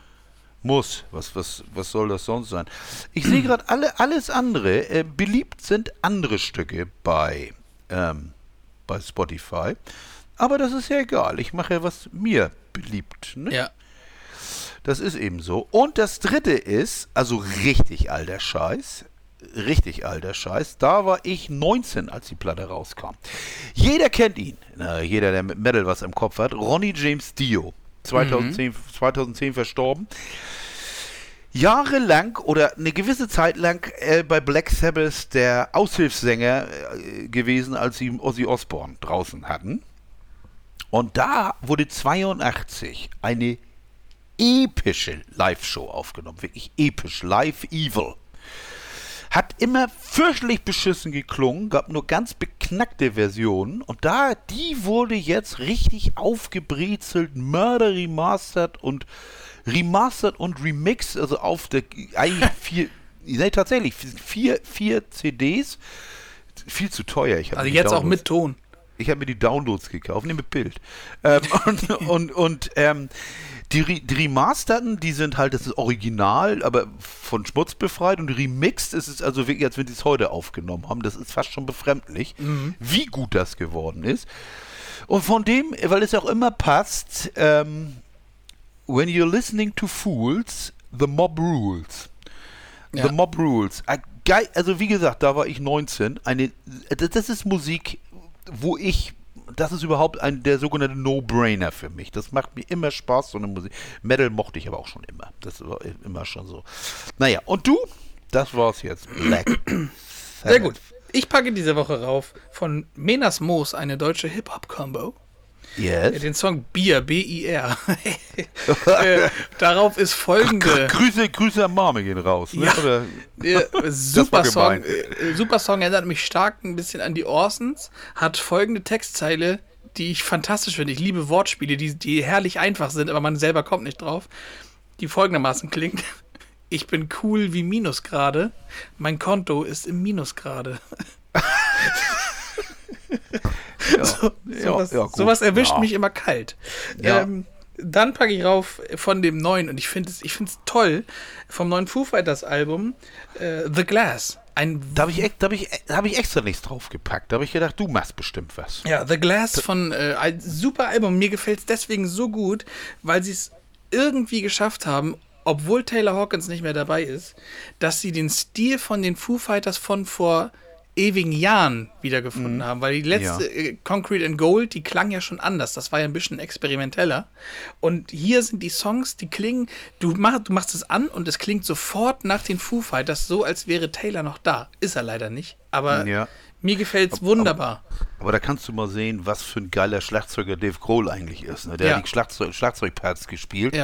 Muss. Was, was, was soll das sonst sein? Ich sehe gerade alle, alles andere. Äh, beliebt sind andere Stücke bei, ähm, bei Spotify. Aber das ist ja egal. Ich mache ja, was mir beliebt. Ne? Ja. Das ist eben so. Und das dritte ist, also richtig alter Scheiß. Richtig alter Scheiß. Da war ich 19, als die Platte rauskam. Jeder kennt ihn. Na, jeder, der mit Metal was im Kopf hat. Ronnie James Dio. 2010, mhm. 2010 verstorben. Jahrelang oder eine gewisse Zeit lang äh, bei Black Sabbath der Aushilfssänger äh, gewesen, als sie Ozzy Osbourne draußen hatten. Und da wurde 82 eine epische Live-Show aufgenommen. Wirklich episch. Live Evil. Hat immer fürchterlich beschissen geklungen, gab nur ganz beknackte Versionen und da, die wurde jetzt richtig aufgebrezelt, Murder remastered und remastered und remixed, also auf der eigentlich vier, nee, tatsächlich vier, vier CDs, viel zu teuer. Ich also jetzt Downloads, auch mit Ton. Ich habe mir die Downloads gekauft, nehme Bild. Ähm, und und, und ähm, die, die Remasterten, die sind halt, das ist original, aber von Schmutz befreit und remixed ist es also wirklich, als wenn sie es heute aufgenommen haben. Das ist fast schon befremdlich, mhm. wie gut das geworden ist. Und von dem, weil es auch immer passt, ähm, when you're listening to fools, the mob rules. Ja. The mob rules. Also wie gesagt, da war ich 19. Eine, das ist Musik, wo ich das ist überhaupt ein, der sogenannte No-Brainer für mich. Das macht mir immer Spaß, so eine Musik. Metal mochte ich aber auch schon immer. Das war immer schon so. Naja, und du? Das war's jetzt. Black. Sehr gut. Ich packe diese Woche rauf von Menas Moos eine deutsche Hip-Hop-Combo. Yes. Den Song Bier, B-I-R. äh, darauf ist folgende. Grüße, Grüße an Mame gehen raus. Ne? Ja, äh, super Song. Äh, super Song erinnert mich stark ein bisschen an die Orsons. Hat folgende Textzeile, die ich fantastisch finde. Ich liebe Wortspiele, die, die herrlich einfach sind, aber man selber kommt nicht drauf. Die folgendermaßen klingt. Ich bin cool wie Minusgrade. Mein Konto ist im Minusgrade. Ja. So, sowas, ja, sowas erwischt mich immer kalt. Ähm, dann packe ich rauf von dem neuen, und ich finde es ich toll, vom neuen Foo Fighters Album, äh, The Glass. Ein da habe ich, hab ich, hab ich extra nichts draufgepackt. Da habe ich gedacht, du machst bestimmt was. Ja, The Glass von äh, ein super Album. Mir gefällt es deswegen so gut, weil sie es irgendwie geschafft haben, obwohl Taylor Hawkins nicht mehr dabei ist, dass sie den Stil von den Foo Fighters von vor ewigen Jahren wiedergefunden mhm. haben, weil die letzte ja. äh, Concrete and Gold, die klang ja schon anders, das war ja ein bisschen experimenteller und hier sind die Songs, die klingen, du, mach, du machst es an und es klingt sofort nach den Foo Fighters so, als wäre Taylor noch da, ist er leider nicht, aber ja. mir gefällt es wunderbar. Aber, aber, da kannst du mal sehen, was für ein geiler Schlagzeuger Dave Grohl eigentlich ist, ne? der ja. hat die Schlagzeug, Schlagzeugparts gespielt,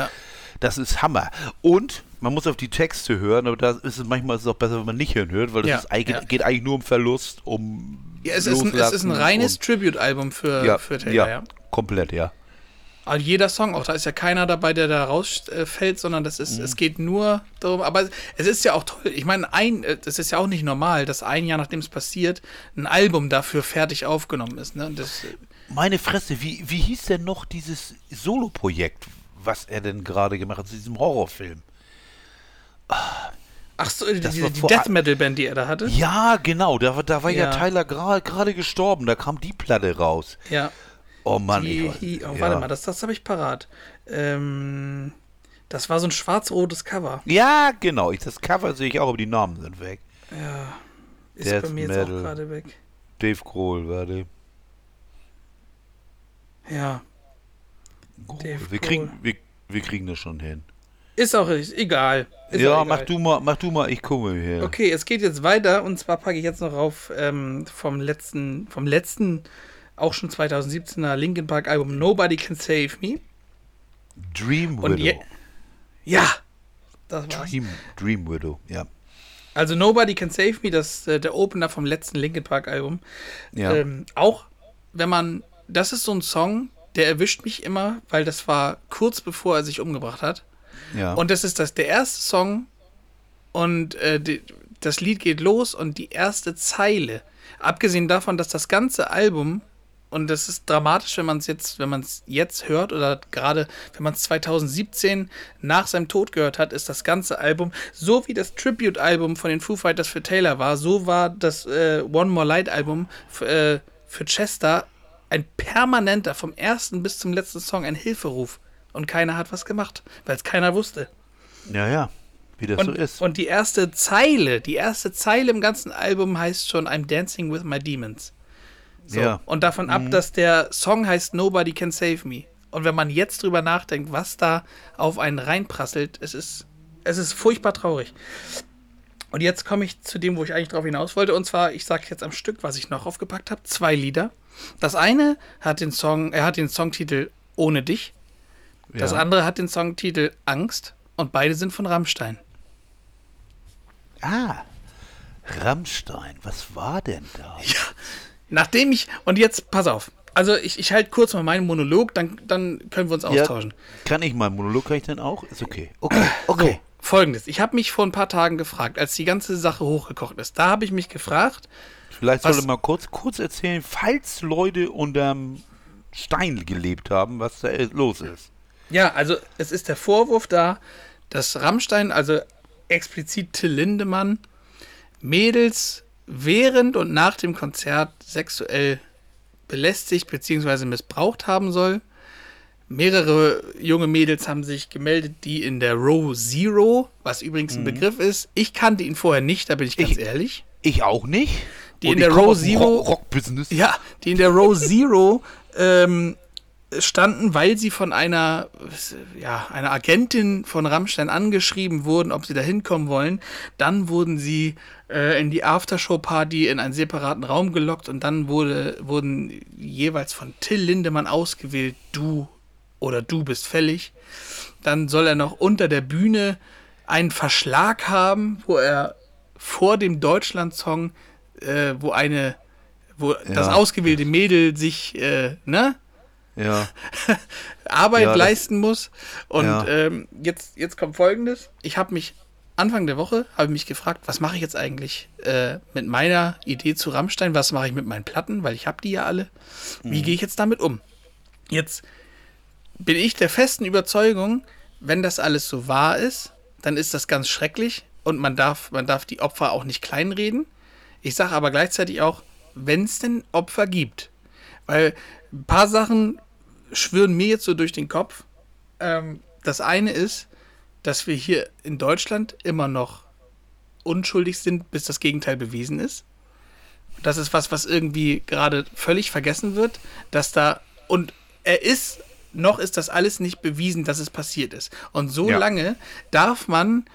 das ist Hammer und man muss auf die Texte hören, aber da ist es manchmal ist es auch besser, wenn man nicht hinhört, weil es Ja, ja. geht eigentlich nur um Verlust, um Ja, es, ist ein, es ist ein reines Tribute-Album für, ja, für Taylor, ja, komplett, ja. Also jeder Song, auch da ist ja keiner dabei, der da rausfällt, sondern das ist, Mhm. es geht nur darum, aber es ist ja auch toll. Ich meine, ein, äh, das ist ja auch nicht normal, dass ein Jahr nachdem es passiert, ein Album dafür fertig aufgenommen ist. Ne? Das, Meine Fresse, wie, wie hieß denn noch dieses Solo-Projekt, was er denn gerade gemacht hat zu diesem Horrorfilm? Ach so, die, die, die Death Metal Band, die er da hatte. Ja, genau, da, war- da war ja, Ja. Tyler gerade gestorben, da kam die Platte raus. Ja. Oh Mann, Die, ich, die, oh, ja. Warte mal, das, das habe ich parat. Ähm, das war so ein schwarz-rotes Cover. Ja, genau, ich, das Cover sehe ich auch, aber die Namen sind weg. Ist Death bei mir jetzt Metal. auch gerade weg. Dave Grohl, warte. Ja. Dave wir, Grohl. kriegen, wir, wir kriegen das schon hin. Ist auch richtig, egal. Ist ja, egal. mach du mal, mach du mal, ich gucke hier. Okay, es geht jetzt weiter und zwar packe ich jetzt noch auf ähm, vom letzten, vom letzten, auch schon 2017er Linkin Park Album Nobody Can Save Me. Dream Und Widow. je, ja, das war's. Dream, Dream Widow, ja. Also Nobody Can Save Me, das äh, der Opener vom letzten Linkin Park Album. Ja. Ähm, auch wenn man, das ist so ein Song, der erwischt mich immer, weil das war kurz bevor er sich umgebracht hat. Ja. Und das ist das der erste Song und äh, die, das Lied geht los und die erste Zeile. Abgesehen davon, dass das ganze Album und das ist dramatisch, wenn man es jetzt, jetzt hört oder gerade wenn man es 2017 nach seinem Tod gehört hat, ist das ganze Album so wie das Tribute-Album von den Foo Fighters für Taylor war, so war das äh, One More Light Album f- äh, für Chester ein permanenter vom ersten bis zum letzten Song ein Hilferuf und keiner hat was gemacht, weil es keiner wusste. ja, ja, wie das Und, so ist. und die erste Zeile, die erste Zeile im ganzen Album heißt schon I'm Dancing with My Demons. So. Ja. Mhm. Und davon ab, dass der Song heißt Nobody Can Save Me. Und wenn man jetzt drüber nachdenkt, was da auf einen reinprasselt, es ist, es ist furchtbar traurig. Und jetzt komme ich zu dem, wo ich eigentlich drauf hinaus wollte. Und zwar, ich sage jetzt am Stück, was ich noch aufgepackt habe. Zwei Lieder. Das eine hat den Song, er hat den Songtitel Ohne dich. Das ja. andere hat den Songtitel Angst. Und beide sind von Rammstein. Ah, Rammstein, was war denn da? Nachdem ich, und jetzt, pass auf. Also ich, ich halte kurz mal meinen Monolog, dann, dann können wir uns austauschen. Kann ich mal Monolog, kann ich denn auch? Ist okay. Okay, okay. Folgendes, ich habe mich vor ein paar Tagen gefragt, als die ganze Sache hochgekocht ist, da habe ich mich gefragt, Vielleicht sollte mal kurz, kurz erzählen, falls Leute unterm Stein gelebt haben, was da los ist. Ja, also es ist der Vorwurf da, dass Rammstein, also explizit Till Lindemann, Mädels während und nach dem Konzert sexuell belästigt bzw. missbraucht haben soll. Mehrere junge Mädels haben sich gemeldet, die in der Row Zero, was übrigens ein Begriff ist, ich kannte ihn vorher nicht, da bin ich ganz Ich- ehrlich. Ich auch nicht. Die Und in der Row Zero- Rock- Rock-Business. Ja, die in der Row Zero ähm, standen, weil sie von einer, ja, einer Agentin von Rammstein angeschrieben wurden, ob sie da hinkommen wollen. Dann wurden sie äh, in die Aftershow-Party in einen separaten Raum gelockt und dann wurde, wurden jeweils von Till Lindemann ausgewählt, du oder du bist fällig. Dann soll er noch unter der Bühne einen Verschlag haben, wo er vor dem Deutschland-Song, äh, wo eine, wo das ausgewählte Mädel sich, äh, ne, Ja. Arbeit Ja, leisten muss. Und Ja. ähm, jetzt, jetzt kommt Folgendes. Ich habe mich Anfang der Woche habe ich mich gefragt, was mache ich jetzt eigentlich äh, mit meiner Idee zu Rammstein? Was mache ich mit meinen Platten? Weil ich habe die ja alle. Wie Mhm. gehe ich jetzt damit um? Jetzt bin ich der festen Überzeugung, wenn das alles so wahr ist, dann ist das ganz schrecklich und man darf, man darf die Opfer auch nicht kleinreden. Ich sage aber gleichzeitig auch, wenn es denn Opfer gibt. Weil ein paar Sachen schwören mir jetzt so durch den Kopf. Ähm, das eine ist, dass wir hier in Deutschland immer noch unschuldig sind, bis das Gegenteil bewiesen ist. Das ist was, was irgendwie gerade völlig vergessen wird, dass da und er ist noch ist das alles nicht bewiesen, dass es passiert ist. Und so Ja. lange darf man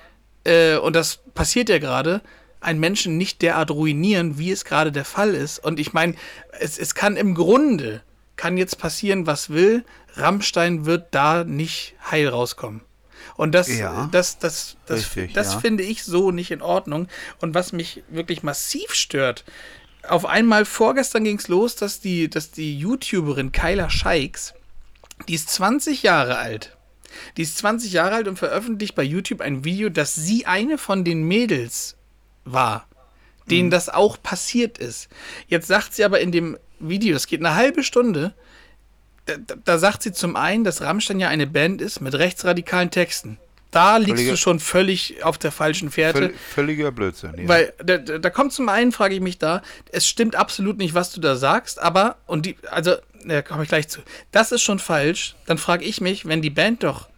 äh, und das passiert ja gerade einen Menschen nicht derart ruinieren, wie es gerade der Fall ist. Und ich meine, es, es kann im Grunde kann jetzt passieren, was will. Rammstein wird da nicht heil rauskommen. Und das, ja, das, das, das, richtig, das ja. finde ich so nicht in Ordnung. Und was mich wirklich massiv stört, auf einmal vorgestern ging es los, dass die, dass die YouTuberin Kyla Scheiks, die ist 20 Jahre alt. Die ist 20 Jahre alt und veröffentlicht bei YouTube ein Video, dass sie eine von den Mädels war, denen mhm. das auch passiert ist. Jetzt sagt sie aber in dem Video, das geht eine halbe Stunde, da, da sagt sie zum einen, dass Rammstein ja eine Band ist mit rechtsradikalen Texten. Da liegst Völliger, du schon völlig auf der falschen Fährte. Völ, völliger Blödsinn. Ja. Weil da, da, kommt zum einen, frage ich mich da, es stimmt absolut nicht, was du da sagst, aber, und die, also, da komme ich gleich zu, das ist schon falsch. Dann frage ich mich, wenn die Band doch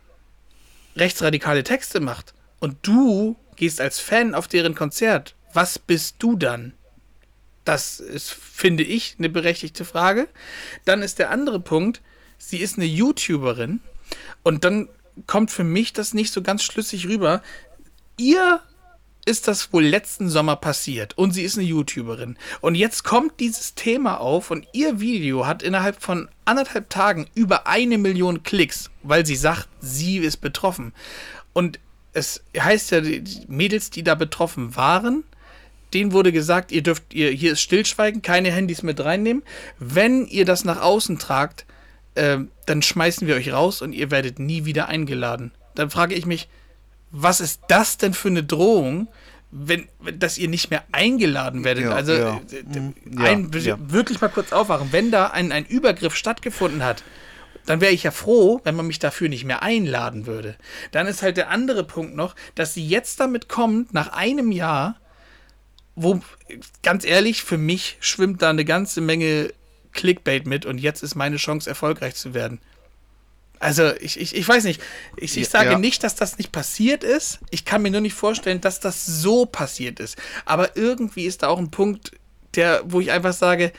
rechtsradikale Texte macht und du gehst als Fan auf deren Konzert, was bist du dann? Das ist, finde ich, eine berechtigte Frage. Dann ist der andere Punkt, sie ist eine YouTuberin und dann kommt für mich das nicht so ganz schlüssig rüber. Ihr ist das wohl letzten Sommer passiert und sie ist eine YouTuberin. Und jetzt kommt dieses Thema auf und ihr Video hat innerhalb von anderthalb Tagen über eine Million Klicks, weil sie sagt, sie ist betroffen. Und es heißt ja, die Mädels, die da betroffen waren, denen wurde gesagt, ihr dürft, ihr, hier ist Stillschweigen, keine Handys mit reinnehmen. Wenn ihr das nach außen tragt, äh, dann schmeißen wir euch raus und ihr werdet nie wieder eingeladen. Dann frage ich mich, was ist das denn für eine Drohung, wenn, dass ihr nicht mehr eingeladen werdet? Ja, also ja. Äh, mhm. ein, ja, wirklich mal kurz aufwachen. Wenn da ein, ein Übergriff stattgefunden hat, dann wäre ich ja froh, wenn man mich dafür nicht mehr einladen würde. Dann ist halt der andere Punkt noch, dass sie jetzt damit kommt, nach einem Jahr, wo, ganz ehrlich, für mich schwimmt da eine ganze Menge Clickbait mit und jetzt ist meine Chance, erfolgreich zu werden. Also, ich, ich, ich weiß nicht. Ich, ich sage ja. nicht, dass das nicht passiert ist. Ich kann mir nur nicht vorstellen, dass das so passiert ist. Aber irgendwie ist da auch ein Punkt, der, wo ich einfach sage,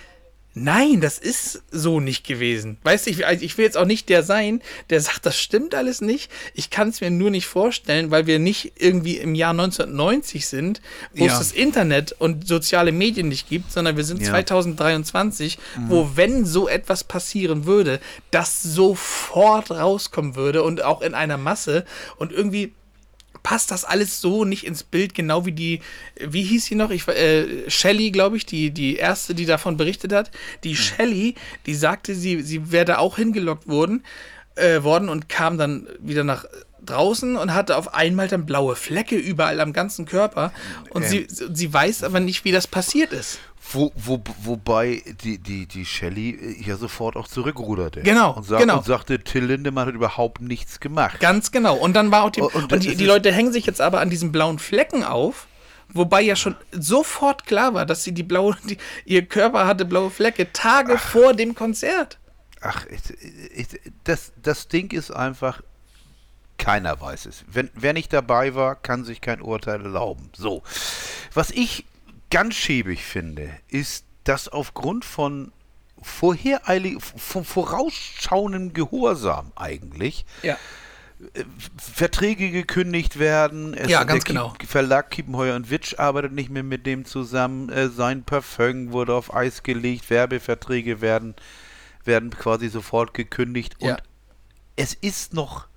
Nein, das ist so nicht gewesen. Weißt du, ich, also ich will jetzt auch nicht der sein, der sagt, das stimmt alles nicht. Ich kann es mir nur nicht vorstellen, weil wir nicht irgendwie im Jahr 1990 sind, wo ja. es das Internet und soziale Medien nicht gibt, sondern wir sind ja. 2023, mhm. wo, wenn so etwas passieren würde, das sofort rauskommen würde und auch in einer Masse und irgendwie passt das alles so nicht ins Bild, genau wie die, wie hieß sie noch? Ich, äh, Shelley, glaube ich, die, die erste, die davon berichtet hat. Die mhm. Shelley, die sagte, sie, sie wäre da auch hingelockt worden, äh, worden und kam dann wieder nach draußen und hatte auf einmal dann blaue Flecke überall am ganzen Körper. Und ähm. sie, sie weiß aber nicht, wie das passiert ist. Wo, wo, wobei die, die, die Shelley äh, ja sofort auch zurückruderte. Genau, und, sag, genau. und sagte, Till Lindemann hat überhaupt nichts gemacht. Ganz genau. Und dann war auch die, und, und, und die, die Leute hängen sich jetzt aber an diesen blauen Flecken auf. Wobei ja schon sofort klar war, dass sie die blaue, die, ihr Körper hatte blaue Flecke Tage Ach. vor dem Konzert. Ach, ich, ich, das, das Ding ist einfach, keiner weiß es. Wenn, wer nicht dabei war, kann sich kein Urteil erlauben. So. Was ich ganz schäbig finde, ist, dass aufgrund von vorhereilig, von vorausschauendem Gehorsam eigentlich ja. Äh, Verträge gekündigt werden. Es, ja, ganz genau. Verlag Kiepenheuer und Witsch arbeitet nicht mehr mit dem zusammen. Äh, sein Parfum wurde auf Eis gelegt. Werbeverträge werden, werden quasi sofort gekündigt. Ja. Und es ist noch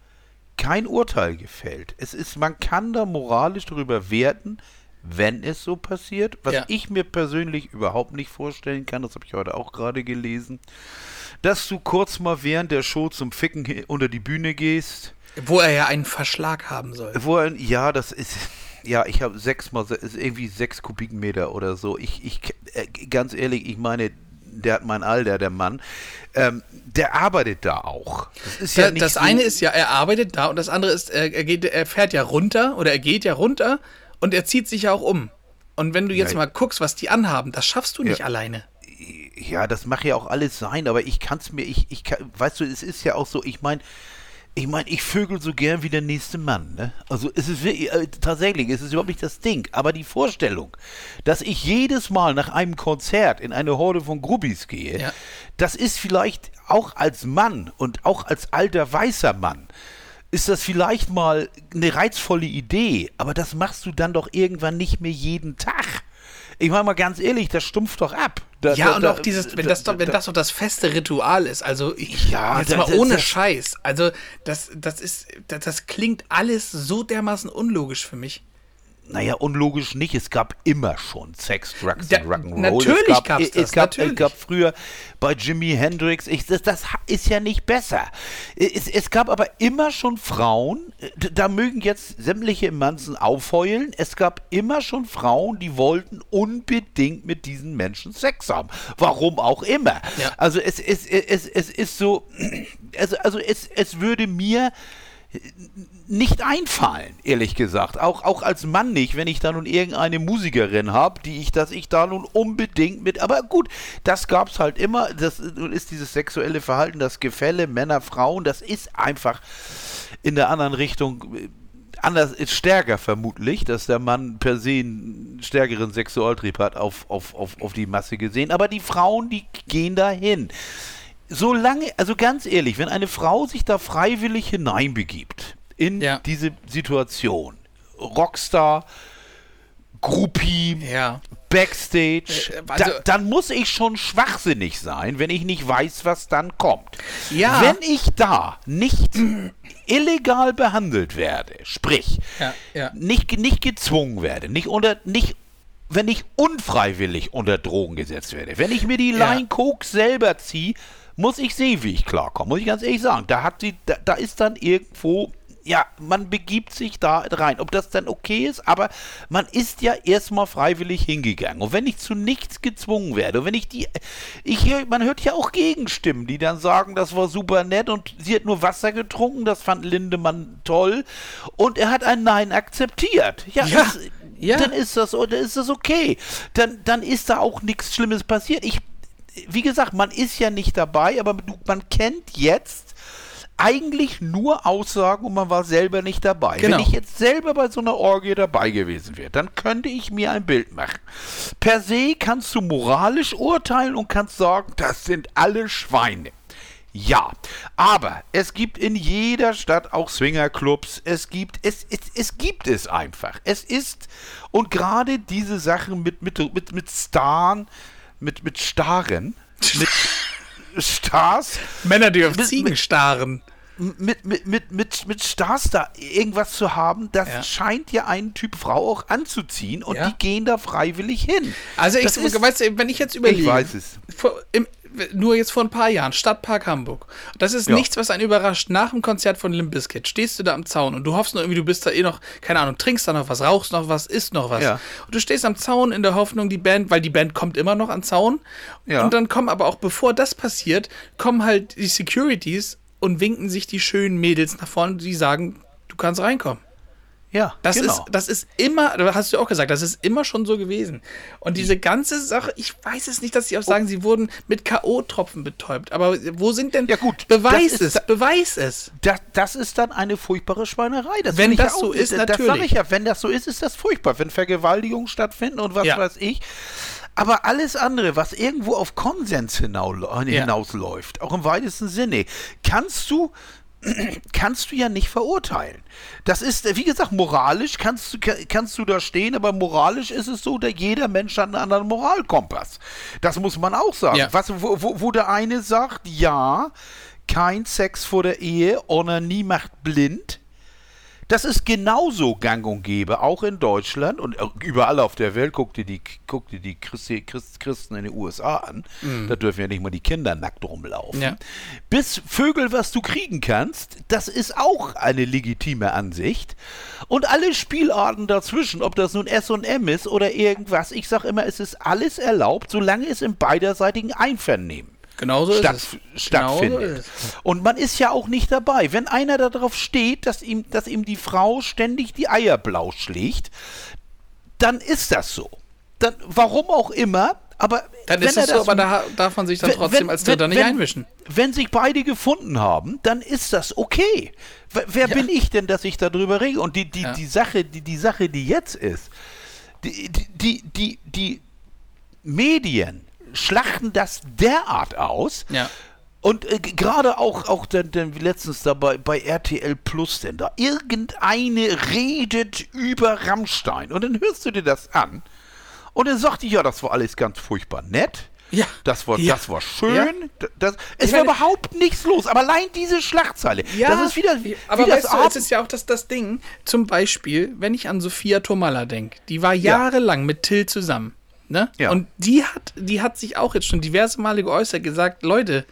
kein Urteil gefällt. Es ist, man kann da moralisch darüber werten, wenn es so passiert. Was ja. ich mir persönlich überhaupt nicht vorstellen kann, das habe ich heute auch gerade gelesen, dass du kurz mal während der Show zum Ficken unter die Bühne gehst. Wo er ja einen Verschlag haben soll. Wo er, ja, das ist. Ja, ich habe sechs mal, ist irgendwie sechs Kubikmeter oder so. Ich, ich, äh, ganz ehrlich, ich meine, der hat mein Alter, der Mann. Ähm, der arbeitet da auch. Das, ist ja da, das so eine ist ja, er arbeitet da und das andere ist, er, er, geht, er fährt ja runter oder er geht ja runter und er zieht sich ja auch um. Und wenn du jetzt ja, mal guckst, was die anhaben, das schaffst du nicht ja, alleine. Ja, das mag ja auch alles sein, aber ich kann es mir, ich, ich kann, weißt du, es ist ja auch so, ich meine, ich meine, ich vögel so gern wie der nächste Mann. Ne? Also es ist wirklich, äh, tatsächlich, es ist überhaupt nicht das Ding. Aber die Vorstellung, dass ich jedes Mal nach einem Konzert in eine Horde von Grubbis gehe, ja. das ist vielleicht auch als Mann und auch als alter weißer Mann ist das vielleicht mal eine reizvolle Idee, aber das machst du dann doch irgendwann nicht mehr jeden Tag. Ich meine mal ganz ehrlich, das stumpft doch ab. Da, ja, da, und auch dieses, wenn das, doch, wenn das doch das feste Ritual ist, also ich, ja, jetzt mal ohne Scheiß, also das, das ist, das, das klingt alles so dermaßen unlogisch für mich. Naja, unlogisch nicht. Es gab immer schon Sex, Drugs und Rock'n'Roll. Natürlich es gab, es das. Es gab, natürlich. es gab früher bei Jimi Hendrix, ich, das, das, ist ja nicht besser. Es, es, gab aber immer schon Frauen, da mögen jetzt sämtliche Manzen aufheulen, es gab immer schon Frauen, die wollten unbedingt mit diesen Menschen Sex haben. Warum auch immer. Ja. Also es, es, es, es ist so, also, also es, es würde mir nicht einfallen, ehrlich gesagt. Auch, auch als Mann nicht, wenn ich da nun irgendeine Musikerin habe, die ich, dass ich da nun unbedingt mit. Aber gut, das gab es halt immer. Das ist dieses sexuelle Verhalten, das Gefälle Männer, Frauen, das ist einfach in der anderen Richtung äh, anders ist stärker vermutlich, dass der Mann per se einen stärkeren Sexualtrieb hat auf, auf, auf, auf die Masse gesehen. Aber die Frauen, die gehen dahin solange, also ganz ehrlich, wenn eine Frau sich da freiwillig hineinbegibt in ja. diese Situation, Rockstar, Groupie, ja. Backstage, äh, also, da, dann muss ich schon schwachsinnig sein, wenn ich nicht weiß, was dann kommt. Ja. Wenn ich da nicht illegal behandelt werde, sprich, ja. Nicht, nicht gezwungen werde, nicht unter, nicht wenn ich unfreiwillig unter Drogen gesetzt werde, wenn ich mir die Line Coke selber ziehe, muss ich sehen, wie ich klarkomme, muss ich ganz ehrlich sagen. Da hat sie, da, da ist dann irgendwo ja, man begibt sich da rein. Ob das dann okay ist, aber man ist ja erstmal freiwillig hingegangen. Und wenn ich zu nichts gezwungen werde, und wenn ich die, ich höre, man hört ja auch Gegenstimmen, die dann sagen, das war super nett und sie hat nur Wasser getrunken, das fand Lindemann toll und er hat ein Nein akzeptiert. Ja, ja. Ist, ja. dann ist das, dann ist das okay. Dann, dann ist da auch nichts Schlimmes passiert. Ich wie gesagt, man ist ja nicht dabei, aber man kennt jetzt eigentlich nur Aussagen und man war selber nicht dabei. Genau. Wenn ich jetzt selber bei so einer Orgie dabei gewesen wäre, dann könnte ich mir ein Bild machen. Per se kannst du moralisch urteilen und kannst sagen, das sind alle Schweine. Ja, aber es gibt in jeder Stadt auch Swingerclubs. Es gibt es, es, es gibt es einfach. Es ist und gerade diese Sachen mit mit mit mit Starren, mit, mit Starren, mit Stars. Männer, die auf mit, Ziegen starren. Mit, mit, mit, mit, mit Stars da irgendwas zu haben, das ja. scheint ja einen Typ Frau auch anzuziehen und ja. die gehen da freiwillig hin. Also ich, ist, weißt du, wenn ich jetzt überlege, ich weiß es. Im, nur jetzt vor ein paar Jahren, Stadtpark Hamburg. Das ist ja. nichts, was einen überrascht. Nach dem Konzert von Limp Bizkit stehst du da am Zaun und du hoffst nur irgendwie, du bist da eh noch, keine Ahnung, trinkst da noch was, rauchst noch was, isst noch was. Ja. Und du stehst am Zaun in der Hoffnung, die Band, weil die Band kommt immer noch an Zaun. Ja. Und dann kommen aber auch, bevor das passiert, kommen halt die Securities und winken sich die schönen Mädels nach vorne, die sagen, du kannst reinkommen. Ja, das genau. ist das ist immer, hast du auch gesagt, das ist immer schon so gewesen. Und diese ganze Sache, ich weiß es nicht, dass sie auch sagen, oh. sie wurden mit KO-Tropfen betäubt. Aber wo sind denn? Ja gut, beweis es, beweis es. Das, das ist dann eine furchtbare Schweinerei. Das wenn das so ist, das natürlich. sage ich ja. Wenn das so ist, ist das furchtbar. Wenn Vergewaltigungen stattfinden und was ja. weiß ich. Aber alles andere, was irgendwo auf Konsens hinausläuft, ja. auch im weitesten Sinne, kannst du kannst du ja nicht verurteilen. Das ist, wie gesagt, moralisch kannst du, kannst du da stehen, aber moralisch ist es so, dass jeder Mensch hat einen anderen Moralkompass. Das muss man auch sagen. Ja. Was, wo, wo, wo der eine sagt, ja, kein Sex vor der Ehe, nie macht blind. Das ist genauso gang und gäbe, auch in Deutschland und überall auf der Welt. Guck dir die, guck dir die Christi, Christ, Christen in den USA an. Mhm. Da dürfen ja nicht mal die Kinder nackt rumlaufen. Ja. Bis Vögel, was du kriegen kannst, das ist auch eine legitime Ansicht. Und alle Spielarten dazwischen, ob das nun S&M ist oder irgendwas, ich sage immer, es ist alles erlaubt, solange es im beiderseitigen Einvernehmen Genauso statt, ist es. stattfindet. Genauso ist es. Und man ist ja auch nicht dabei. Wenn einer darauf steht, dass ihm, dass ihm die Frau ständig die Eier blau schlägt, dann ist das so. Dann, warum auch immer, aber dann ist es so, aber da darf man sich dann trotzdem wenn, als Dritter nicht wenn, einmischen. Wenn sich beide gefunden haben, dann ist das okay. Wer ja. bin ich denn, dass ich darüber rede? Und die, die, ja. die, Sache, die, die Sache, die jetzt ist, die, die, die, die Medien schlachten das derart aus. Ja. Und äh, gerade auch, auch denn, denn letztens dabei bei RTL Plus, denn da irgendeine redet über Rammstein. Und dann hörst du dir das an. Und dann sagt die, ja, das war alles ganz furchtbar nett. Ja. Das war, Ja. das war schön. Ja. Das, es Ich war meine- überhaupt nichts los. Aber allein diese Schlagzeile. das ist wieder wie, aber wie das weißt du, Abend- es ist ja auch das, das Ding, zum Beispiel, wenn ich an Sophia Tomalla denke, die war Ja. jahrelang mit Till zusammen. Ne? Ja. Und die hat, die hat sich auch jetzt schon diverse Male geäußert, gesagt, Leute,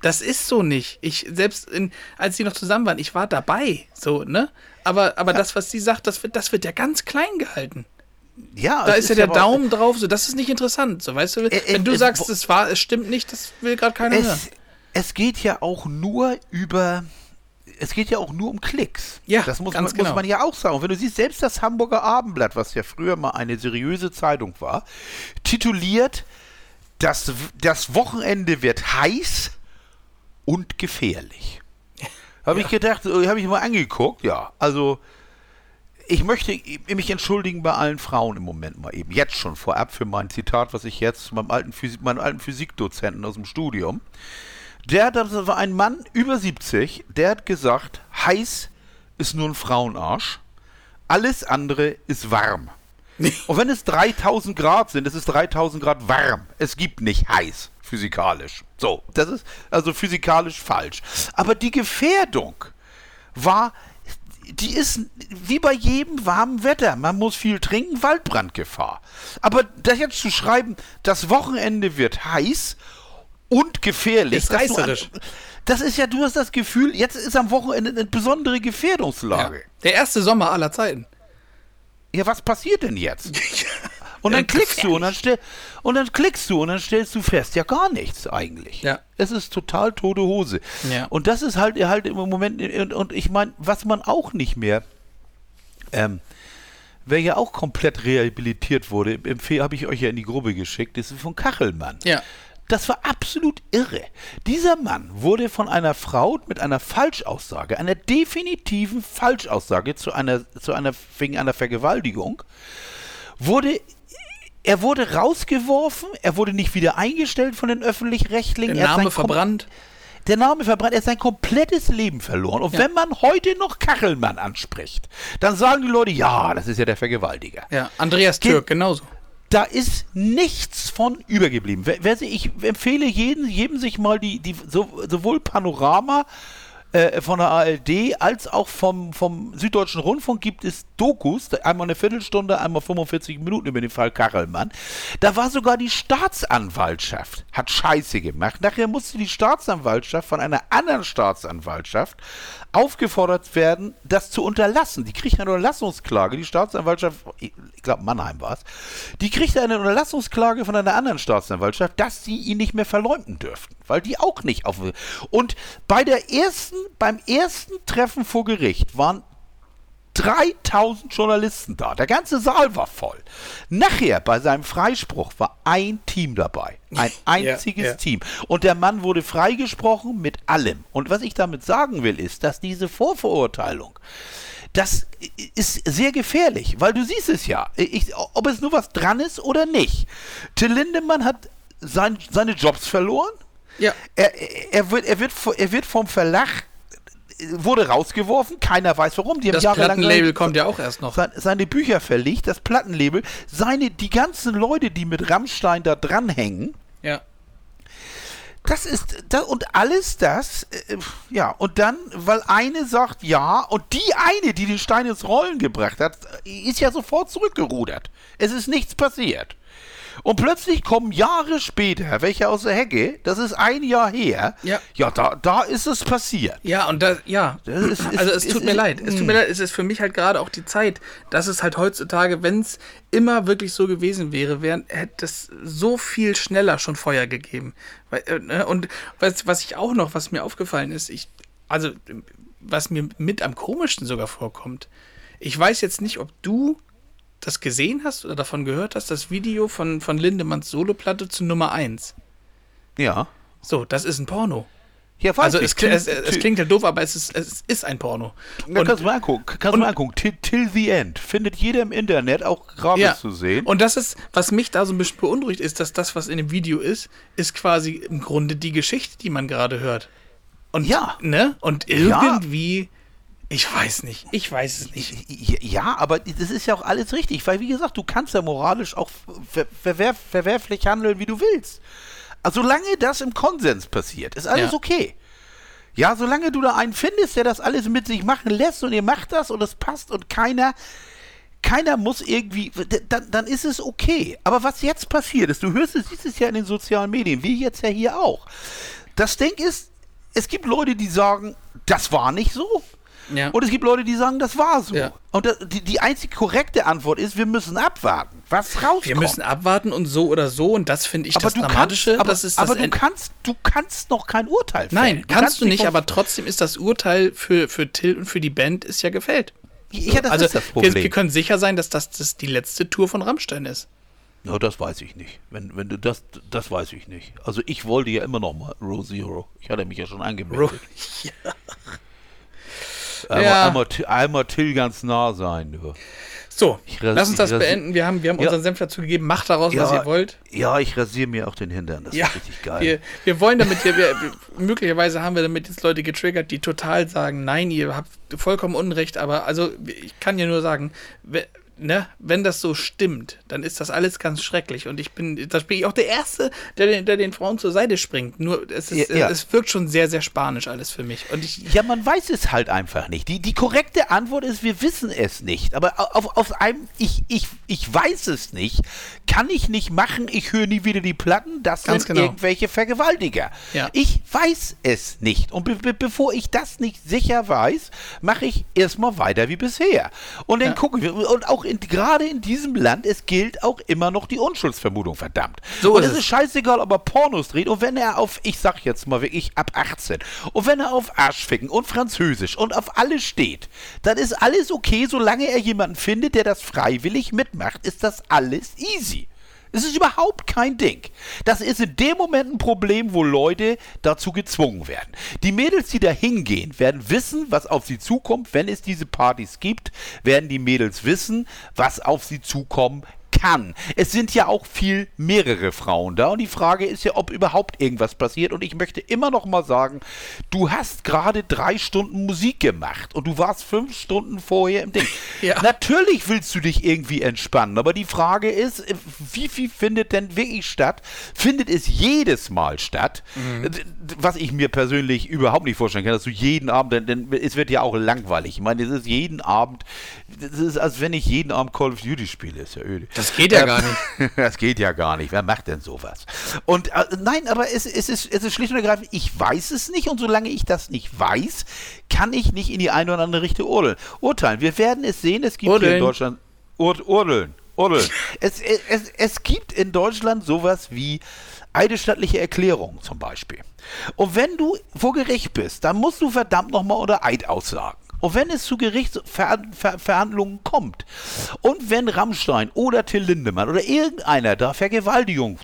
das ist so nicht. Ich, selbst in, als sie noch zusammen waren, ich war dabei. So, ne? Aber, aber das, was sie sagt, das wird, das wird ja ganz klein gehalten. ja, Da es ist ja der Daumen drauf, so, das ist nicht interessant. So, weißt du, Äh, äh, wenn du äh, sagst, es war, es stimmt nicht, das will gerade keiner hören. Es, es geht ja auch nur über. Es geht ja auch nur um Klicks. Ja, das muss, man, genau. muss man ja auch sagen. Und wenn du siehst, selbst das Hamburger Abendblatt, was ja früher mal eine seriöse Zeitung war, tituliert, das, das Wochenende wird heiß und gefährlich. Habe ich gedacht, äh, habe ich mal angeguckt, ja. Also, ich möchte mich entschuldigen bei allen Frauen im Moment mal eben. Jetzt schon vorab für mein Zitat, was ich jetzt meinem alten, Physik, meinem alten Physikdozenten aus dem Studium. Der, das war ein Mann über 70, der hat gesagt, heiß ist nur ein Frauenarsch. Alles andere ist warm. Und wenn es 3000 Grad sind, es ist 3000 Grad warm. Es gibt nicht heiß, physikalisch. So, das ist also physikalisch falsch. Aber die Gefährdung war, die ist wie bei jedem warmen Wetter. Man muss viel trinken, Waldbrandgefahr. Aber das jetzt zu schreiben, das Wochenende wird heiß und gefährlich. Ist an- reißerisch. Das ist ja, du hast das Gefühl, jetzt ist am Wochenende eine besondere Gefährdungslage. Der erste Sommer aller Zeiten. Ja, was passiert denn jetzt? Und dann klickst du und dann, stell, und dann klickst du und dann stellst du fest, ja gar nichts eigentlich. Ja. Es ist total tote Hose. Ja. Und das ist halt halt im Moment und, und ich meine, was man auch nicht mehr ähm, wer ja auch komplett rehabilitiert wurde, habe ich euch ja in die Grube geschickt, ist von Kachelmann. Ja. Das war absolut irre. Dieser Mann wurde von einer Frau mit einer Falschaussage, einer definitiven Falschaussage zu einer, zu einer, wegen einer Vergewaltigung, wurde, er wurde rausgeworfen, er wurde nicht wieder eingestellt von den Öffentlich-Rechtlichen. Der er Name verbrannt. Der Name verbrannt, er hat sein komplettes Leben verloren. Und Ja. wenn man heute noch Kachelmann anspricht, dann sagen die Leute, ja, das ist ja der Vergewaltiger. Ja, Andreas Ge- Türk, genauso. Da ist nichts von übergeblieben. Wer, wer, ich empfehle jeden, jedem sich mal die, die so, sowohl Panorama äh, von der ARD als auch vom, vom Süddeutschen Rundfunk gibt es Dokus, einmal eine Viertelstunde, einmal 45 Minuten über den Fall Kachelmann. Da war sogar die Staatsanwaltschaft, hat Scheiße gemacht. Nachher musste die Staatsanwaltschaft von einer anderen Staatsanwaltschaft aufgefordert werden, das zu unterlassen. Die kriegt eine Unterlassungsklage. Die Staatsanwaltschaft, ich glaube Mannheim war es, die kriegt eine Unterlassungsklage von einer anderen Staatsanwaltschaft, dass sie ihn nicht mehr verleumden dürften, weil die auch nicht auf. Und bei der ersten, beim ersten Treffen vor Gericht waren 3000 Journalisten da. Der ganze Saal war voll. Nachher bei seinem Freispruch war ein Team dabei. Ein einziges ja. Team. Und der Mann wurde freigesprochen mit allem. Und was ich damit sagen will, ist, dass diese Vorverurteilung, das ist sehr gefährlich, weil du siehst es ja, ich, ob es nur was dran ist oder nicht. Till Lindemann hat sein, seine Jobs verloren. Ja. Er, er, wird, er, wird, er wird vom Verlag wurde rausgeworfen, keiner weiß warum. Die haben Das jahrelang Plattenlabel seine- kommt ja auch erst noch. sein- seine Bücher verlegt, das Plattenlabel, seine, die ganzen Leute, die mit Rammstein da dranhängen, Ja. das ist, da, und alles das, äh, ja, und dann, weil eine sagt ja, und die eine, die den Stein ins Rollen gebracht hat, ist ja sofort zurückgerudert. Es ist nichts passiert. Und plötzlich kommen Jahre später welche aus der Hecke, das ist ein Jahr her, Ja. ja da, da ist es passiert. Ja, und da, ja. Das ist- also es ist- tut mir ist- leid. Es tut mir leid, es ist für mich halt gerade auch die Zeit, dass es halt heutzutage, wenn es immer wirklich so gewesen wäre, wären, hätte es so viel schneller schon Feuer gegeben. Äh, ne, Und was, was ich auch noch, was mir aufgefallen ist, ich, also was mir mit am komischsten sogar vorkommt, ich weiß jetzt nicht, ob du das gesehen hast oder davon gehört hast, das Video von, von Lindemanns Soloplatte zu Nummer 1. Ja. So, das ist ein Porno. Ja, weiß Also ich. es, kli- es, es klingt ja doof, aber es ist, es ist ein Porno. Und- kannst du mal angucken. Kannst du mal angucken. Till, Till the End. Findet jeder im Internet, auch gratis zu sehen. Und das ist, was mich da so ein bisschen beunruhigt, ist, dass das, was in dem Video ist, ist quasi im Grunde die Geschichte, die man gerade hört. Und, Ja. Ne? Und Ja. irgendwie, ich weiß nicht, ich weiß es nicht. Ja, aber das ist ja auch alles richtig, weil wie gesagt, du kannst ja moralisch auch ver verwerf verwerflich handeln, wie du willst. Also solange das im Konsens passiert, ist alles Ja. okay. Ja, solange du da einen findest, der das alles mit sich machen lässt und ihr macht das und es passt und keiner, keiner muss irgendwie, dann, dann ist es okay. Aber was jetzt passiert ist, du hörst es, siehst es ja in den sozialen Medien, wie jetzt ja hier auch. Das Ding ist, es gibt Leute, die sagen, das war nicht so. Ja. Und es gibt Leute, die sagen, das war so. Ja. Und das, die, die einzig korrekte Antwort ist, wir müssen abwarten, was rauskommt. Wir müssen abwarten und so oder so und das finde ich aber das Dramatische. kannst, aber, das ist das aber du End- kannst, du kannst noch kein Urteil fällen. Nein, kannst du nicht, aber trotzdem ist das Urteil für, für Till und für die Band ist ja gefällt. ja, das also ist das wir, Problem. wir können sicher sein, dass das, das die letzte Tour von Rammstein ist. Ja, das weiß ich nicht. Wenn, wenn du das, das weiß ich nicht. Also ich wollte ja immer noch mal Row Zero. Ich hatte mich ja schon angemeldet. Einmal, Ja. Einmal, Till- einmal Till ganz nah sein. Du. So, lass uns das beenden. Wir haben, wir haben Ja. unseren Senf dazu gegeben. Macht daraus, was ihr wollt. Ja, ich rasiere mir auch den Hintern. Das Ja, ist richtig geil. wir, wir wollen damit, wir, wir, möglicherweise haben wir damit jetzt Leute getriggert, die total sagen, nein, ihr habt vollkommen Unrecht, aber also ich kann ja nur sagen, ne, wenn das so stimmt, dann ist das alles ganz schrecklich und ich bin, da bin ich auch der Erste, der, den- der den Frauen zur Seite springt. Nur es, ist, Ja, ja. es wirkt schon sehr, sehr spanisch alles für mich. Und ich, Ja, man weiß es halt einfach nicht. Die, die korrekte Antwort ist, wir wissen es nicht. Aber au- auf, auf einem, ich, ich, ich weiß es nicht, kann ich nicht machen, ich höre nie wieder die Platten, das Ganz sind genau. irgendwelche Vergewaltiger. Ja. Ich weiß es nicht. Und be be bevor ich das nicht sicher weiß, mache ich erstmal weiter wie bisher. Und dann Ja. gucken wir. Und auch in, gerade in diesem Land, es gilt auch immer noch die Unschuldsvermutung, verdammt. So und ist es es. ist scheißegal, ob er Pornos dreht und wenn er auf, ich sag jetzt mal wirklich ab 18, und wenn er auf Arschficken und Französisch und auf alles steht, dann ist alles okay, solange er jemanden findet, der das freiwillig mitmacht, ist das alles easy. Es ist überhaupt kein Ding. Das ist in dem Moment ein Problem, wo Leute dazu gezwungen werden. Die Mädels, die da hingehen, werden wissen, was auf sie zukommt. Wenn es diese Partys gibt, werden die Mädels wissen, was auf sie zukommen kann. Es sind ja auch viel mehrere Frauen da und die Frage ist ja, ob überhaupt irgendwas passiert. Und ich möchte immer noch mal sagen, du hast gerade drei Stunden Musik gemacht und du warst fünf Stunden vorher im Ding. Ja. Natürlich willst du dich irgendwie entspannen, aber die Frage ist, äh, wie viel findet denn wirklich statt? Findet es jedes Mal statt? Mhm. Was ich mir persönlich überhaupt nicht vorstellen kann, dass du jeden Abend, denn, denn es wird ja auch langweilig. Ich meine, es ist jeden Abend, es ist, als wenn ich jeden Abend Call of Duty spiele, ist ja öde. das geht ja Ähm, gar nicht. Das geht ja gar nicht. Wer macht denn sowas? Und äh, nein, aber es, es, ist, es ist schlicht und ergreifend, ich weiß es nicht und solange ich das nicht weiß, kann ich nicht in die eine oder andere Richtung urteilen. urteilen. Wir werden es sehen, es gibt hier in. Deutschland Ur, urteln. Urteln. es, es, es, gibt in Deutschland sowas wie eidesstattliche Erklärungen zum Beispiel. Und wenn du vor Gericht bist, dann musst du verdammt nochmal unter Eid aussagen. Und wenn es zu Gerichtsverhandlungen kommt und wenn Rammstein oder Till Lindemann oder irgendeiner da Vergewaltigung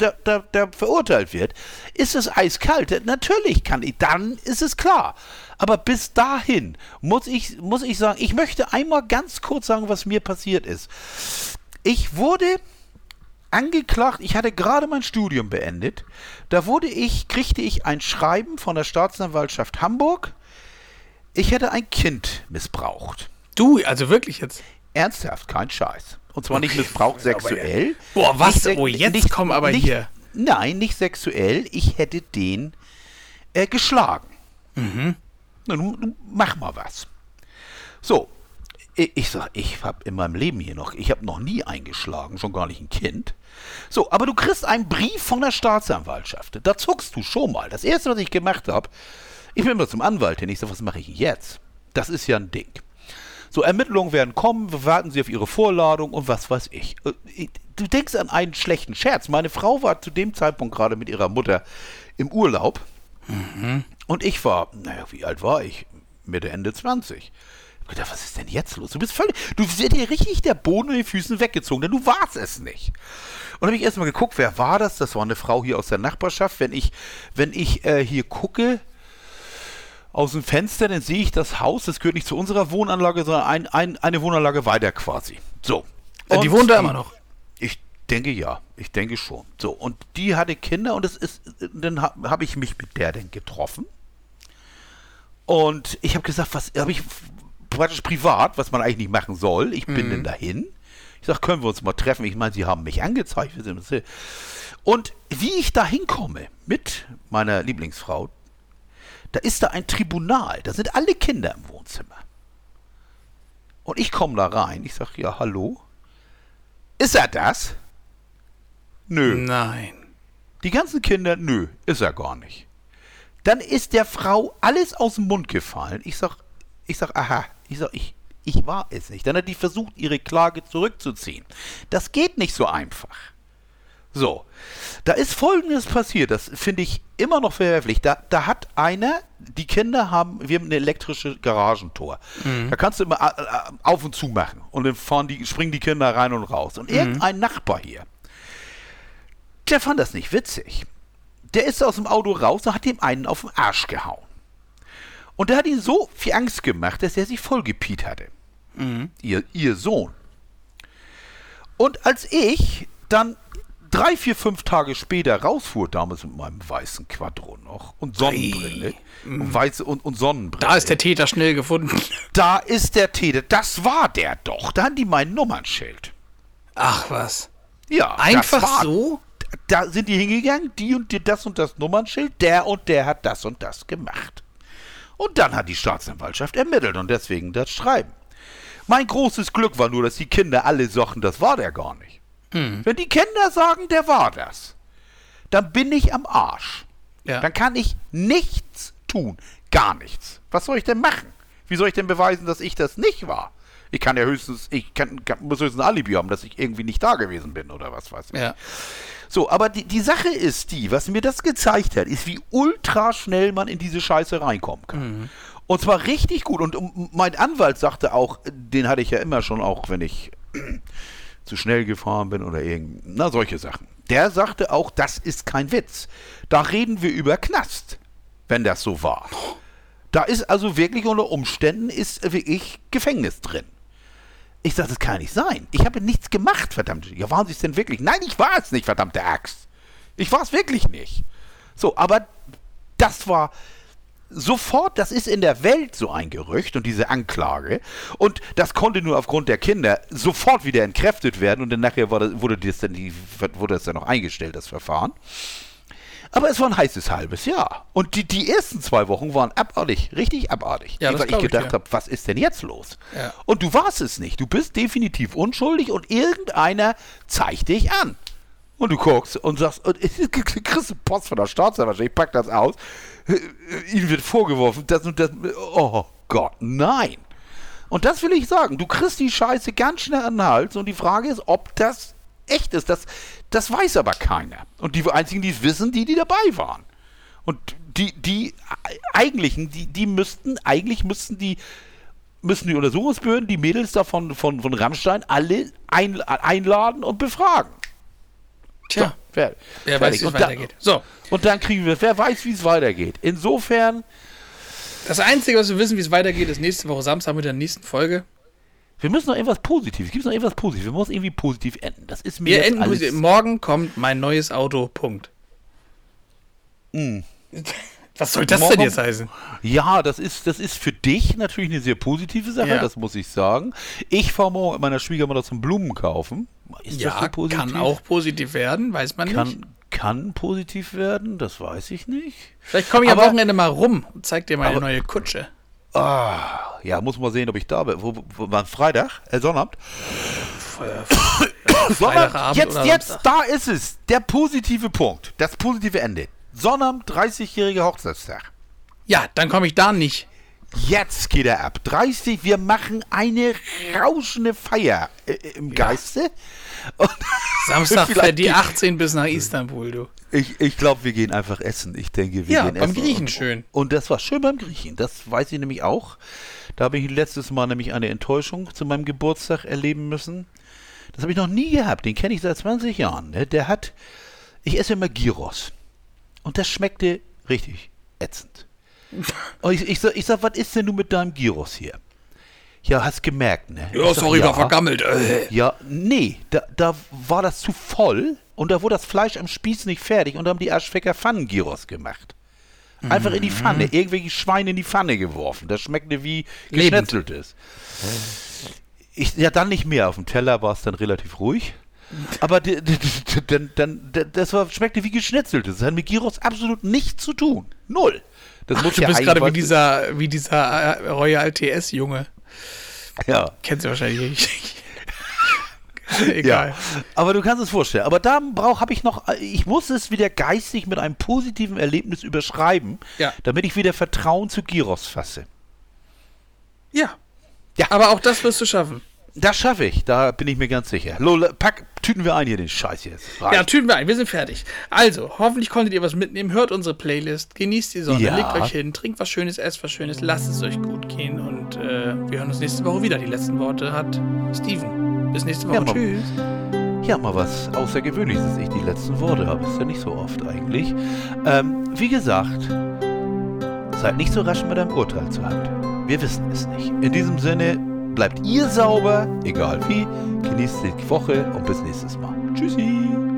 da, da, da verurteilt wird, ist es eiskalt. Natürlich kann ich, dann ist es klar. Aber bis dahin muss ich, muss ich sagen, ich möchte einmal ganz kurz sagen, was mir passiert ist. Ich wurde angeklagt, ich hatte gerade mein Studium beendet. Da wurde ich, kriegte ich ein Schreiben von der Staatsanwaltschaft Hamburg. Ich hätte ein Kind missbraucht. Du, also wirklich jetzt. Ernsthaft, kein Scheiß. Und zwar nicht missbraucht sexuell. Boah, was? Nicht Oh, jetzt komm aber nicht, hier. Nein, nicht sexuell. Ich hätte den äh, geschlagen. Na, nun, nun, mach mal was. So, ich, ich sag, ich habe in meinem Leben hier noch, ich habe noch nie eingeschlagen, schon gar nicht ein Kind. So, aber du kriegst einen Brief von der Staatsanwaltschaft. Da zuckst du schon mal. Das erste, was ich gemacht habe, ich bin mal zum Anwalt hin. Ich sage, was mache ich jetzt? Das ist ja ein Ding. So, Ermittlungen werden kommen, wir warten Sie auf Ihre Vorladung und was weiß ich. Äh, Du denkst an einen schlechten Scherz. Meine Frau war zu dem Zeitpunkt gerade mit ihrer Mutter im Urlaub und ich war, naja, wie alt war ich? Mitte, Ende 20. Ich hab gedacht, was ist denn jetzt los? Du bist völlig, du wird dir richtig der Boden in den Füßen weggezogen, denn du warst es nicht. Und habe ich erstmal geguckt, wer war das? Das war eine Frau hier aus der Nachbarschaft. Wenn ich, wenn ich äh, hier gucke, aus dem Fenster, dann sehe ich das Haus, das gehört nicht zu unserer Wohnanlage, sondern ein, ein, eine Wohnanlage weiter quasi. So. Äh, die Und wohnt da immer noch. Ich denke ja, ich denke schon. So, und die hatte Kinder und es ist, dann habe hab ich mich mit der denn getroffen. Und ich habe gesagt, was habe ich praktisch privat, was man eigentlich nicht machen soll. Ich bin denn dahin. Ich sage, können wir uns mal treffen? Ich meine, sie haben mich angezeigt. Und wie ich da hinkomme mit meiner Lieblingsfrau, da ist da ein Tribunal, da sind alle Kinder im Wohnzimmer. Und ich komme da rein, ich sage, ja, hallo? Ist er das? Nö. Nein. Die ganzen Kinder, nö, ist er gar nicht. Dann ist der Frau alles aus dem Mund gefallen. Ich sag, ich sag, aha, ich sag, ich, ich war es nicht. Dann hat die versucht, ihre Klage zurückzuziehen. Das geht nicht so einfach. So, da ist Folgendes passiert, das finde ich immer noch verwerflich. Da, da hat einer, die Kinder haben, wir haben ein elektrisches Garagentor. Da kannst du immer äh, äh, auf und zu machen und dann fahren die, springen die Kinder rein und raus. Und irgendein Nachbar hier, der fand das nicht witzig. Der ist aus dem Auto raus und hat dem einen auf den Arsch gehauen. Und der hat ihn so viel Angst gemacht, dass er sich vollgepiet hatte. Ihr, ihr Sohn. Und als ich dann drei, vier, fünf Tage später rausfuhr, damals mit meinem weißen Quadro noch und Sonnenbrille und, weiße, und, und Sonnenbrille. Da ist der Täter schnell gefunden. Da ist der Täter. Das war der doch. Da haben die mein Nummernschild. Ach was. Ja, Einfach war- so? Da sind die hingegangen, die und die das und das Nummernschild, der und der hat das und das gemacht. Und dann hat die Staatsanwaltschaft ermittelt und deswegen das Schreiben. Mein großes Glück war nur, dass die Kinder alle sagten, das war der gar nicht. Wenn die Kinder sagen, der war das, dann bin ich am Arsch. Ja. Dann kann ich nichts tun. Gar nichts. Was soll ich denn machen? Wie soll ich denn beweisen, dass ich das nicht war? Ich kann ja höchstens, ich kann, kann, muss höchstens ein Alibi haben, dass ich irgendwie nicht da gewesen bin oder was weiß ich. Ja. So, aber die, die Sache ist die, was mir das gezeigt hat, ist, wie ultra schnell man in diese Scheiße reinkommen kann. Und zwar richtig gut. Und mein Anwalt sagte auch, den hatte ich ja immer schon, auch wenn ich zu schnell gefahren bin oder irgend, na, solche Sachen. Der sagte auch, das ist kein Witz. Da reden wir über Knast, wenn das so war. Da ist also wirklich unter Umständen ist wirklich Gefängnis drin. Ich sag, das kann nicht sein. Ich habe nichts gemacht, verdammt. Ja, waren Sie es denn wirklich? Nein, ich war es nicht, verdammte Axt. Ich war es wirklich nicht. So, aber das war sofort, das ist in der Welt so ein Gerücht und diese Anklage. Und das konnte nur aufgrund der Kinder sofort wieder entkräftet werden und dann nachher wurde, wurde, das dann die, wurde das dann noch eingestellt, das Verfahren. Aber es war ein heißes halbes Jahr. Und die, die ersten zwei Wochen waren abartig, richtig abartig. Ja, weil ich, gedacht ja. habe, was ist denn jetzt los? Ja. Und du warst es nicht. Du bist definitiv unschuldig und irgendeiner zeigt dich an. Und du guckst und sagst, und kriegst du Post von der Staatsanwaltschaft, ich pack das aus. Ihnen wird vorgeworfen, das und das. Oh Gott, nein. Und das will ich sagen. Du kriegst die Scheiße ganz schnell an den Hals und die Frage ist, ob das echt ist. Das, das weiß aber keiner. Und die einzigen, die es wissen, die, die dabei waren. Und die, die eigentlichen, die, die müssten, eigentlich müssten die, müssen die Untersuchungsbehörden die Mädels da von, von, von Rammstein alle ein, einladen und befragen. Tja. Wer, Wer weiß, wie es weitergeht. So. Und dann kriegen wir, wer weiß, wie es weitergeht. Insofern, Das Einzige, was wir wissen, wie es weitergeht, ist nächste Woche Samstag mit der nächsten Folge. wir müssen noch irgendwas Positives. Gibt es noch irgendwas Positives? Wir müssen irgendwie positiv enden. Das ist mir Wir enden alles. Morgen kommt mein neues Auto. Punkt. Was soll das denn jetzt heißen? Ja, das ist, das ist für dich natürlich eine sehr positive Sache, Ja. das muss ich sagen. Ich fahre morgen mit meiner Schwiegermutter zum Blumen kaufen. Ist das so Ja, positiv? kann auch positiv werden, weiß man nicht. Kann, kann positiv werden, das weiß ich nicht. Vielleicht komme ich am Aber- Wochenende mal rum und zeig dir meine Aber- neue Kutsche. Ah, ja, muss mal sehen, ob ich da bin. Wo, wo, war Freitag? Äh, Sonnabend? Sonnabend, Freitagabend jetzt, oder jetzt, da ist es. Der positive Punkt. Das positive Ende. Sonnabend, 30-jähriger Hochzeitstag. Ja, dann komme ich da nicht. Jetzt geht er ab. 30, wir machen eine rauschende Feier äh, im Geiste. Und Samstag fährt die geht- 18 bis nach Istanbul, du. Ich, ich glaube, wir gehen einfach essen. Ich denke, wir Ja, gehen beim essen. Griechen und, schön. Und das war schön beim Griechen. Das weiß ich nämlich auch. Da habe ich letztes Mal nämlich eine Enttäuschung zu meinem Geburtstag erleben müssen. Das habe ich noch nie gehabt. Den kenne ich seit 20 Jahren. Ne? Der hat, ich esse immer Gyros. Und das schmeckte richtig ätzend. Und ich, ich, sag, ich sag, was ist denn du mit deinem Gyros hier? Ja, hast gemerkt, ne? Ich sag, ja. vergammelt. Äh. Ja, nee, da, da war das zu voll und da wurde das Fleisch am Spieß nicht fertig und da haben die Aschwecker Pfannengyros gemacht. Einfach in die Pfanne, irgendwelche Schweine in die Pfanne geworfen. Das schmeckte wie geschnetzeltes. Ich, ja, dann nicht mehr. Auf dem Teller war es dann relativ ruhig. Aber dann, dann, das war, schmeckte wie geschnetzeltes. Das hat mit Gyros absolut nichts zu tun. Null. Das Ach, muss du ja bist gerade wie dieser, wie dieser äh, Royal TS-Junge. Ja. Kennst du wahrscheinlich nicht. Egal. Ja, aber du kannst es vorstellen. Aber da habe ich noch, ich muss es wieder geistig mit einem positiven Erlebnis überschreiben, ja. damit ich wieder Vertrauen zu Gyros fasse. Ja. Ja. Aber auch das wirst du schaffen. Das schaffe ich, da bin ich mir ganz sicher. Lola, pack, tüten wir ein hier den Scheiß jetzt. Reicht. Ja, tüten wir ein, wir sind fertig. Also, hoffentlich konntet ihr was mitnehmen. Hört unsere Playlist, genießt die Sonne, ja. legt euch hin, trinkt was Schönes, esst was Schönes, lasst es euch gut gehen und äh, wir hören uns nächste Woche wieder. Die letzten Worte hat Steven. Bis nächste Woche. Ja, Tschüss. Ja, mal was Außergewöhnliches, dass ich die letzten Worte habe. Ist ja nicht so oft eigentlich. Ähm, wie gesagt, seid nicht so rasch mit einem Urteil zu Hand. Wir wissen es nicht. In diesem Sinne, bleibt ihr sauber, egal wie. Genießt die Woche und bis nächstes Mal. Tschüssi.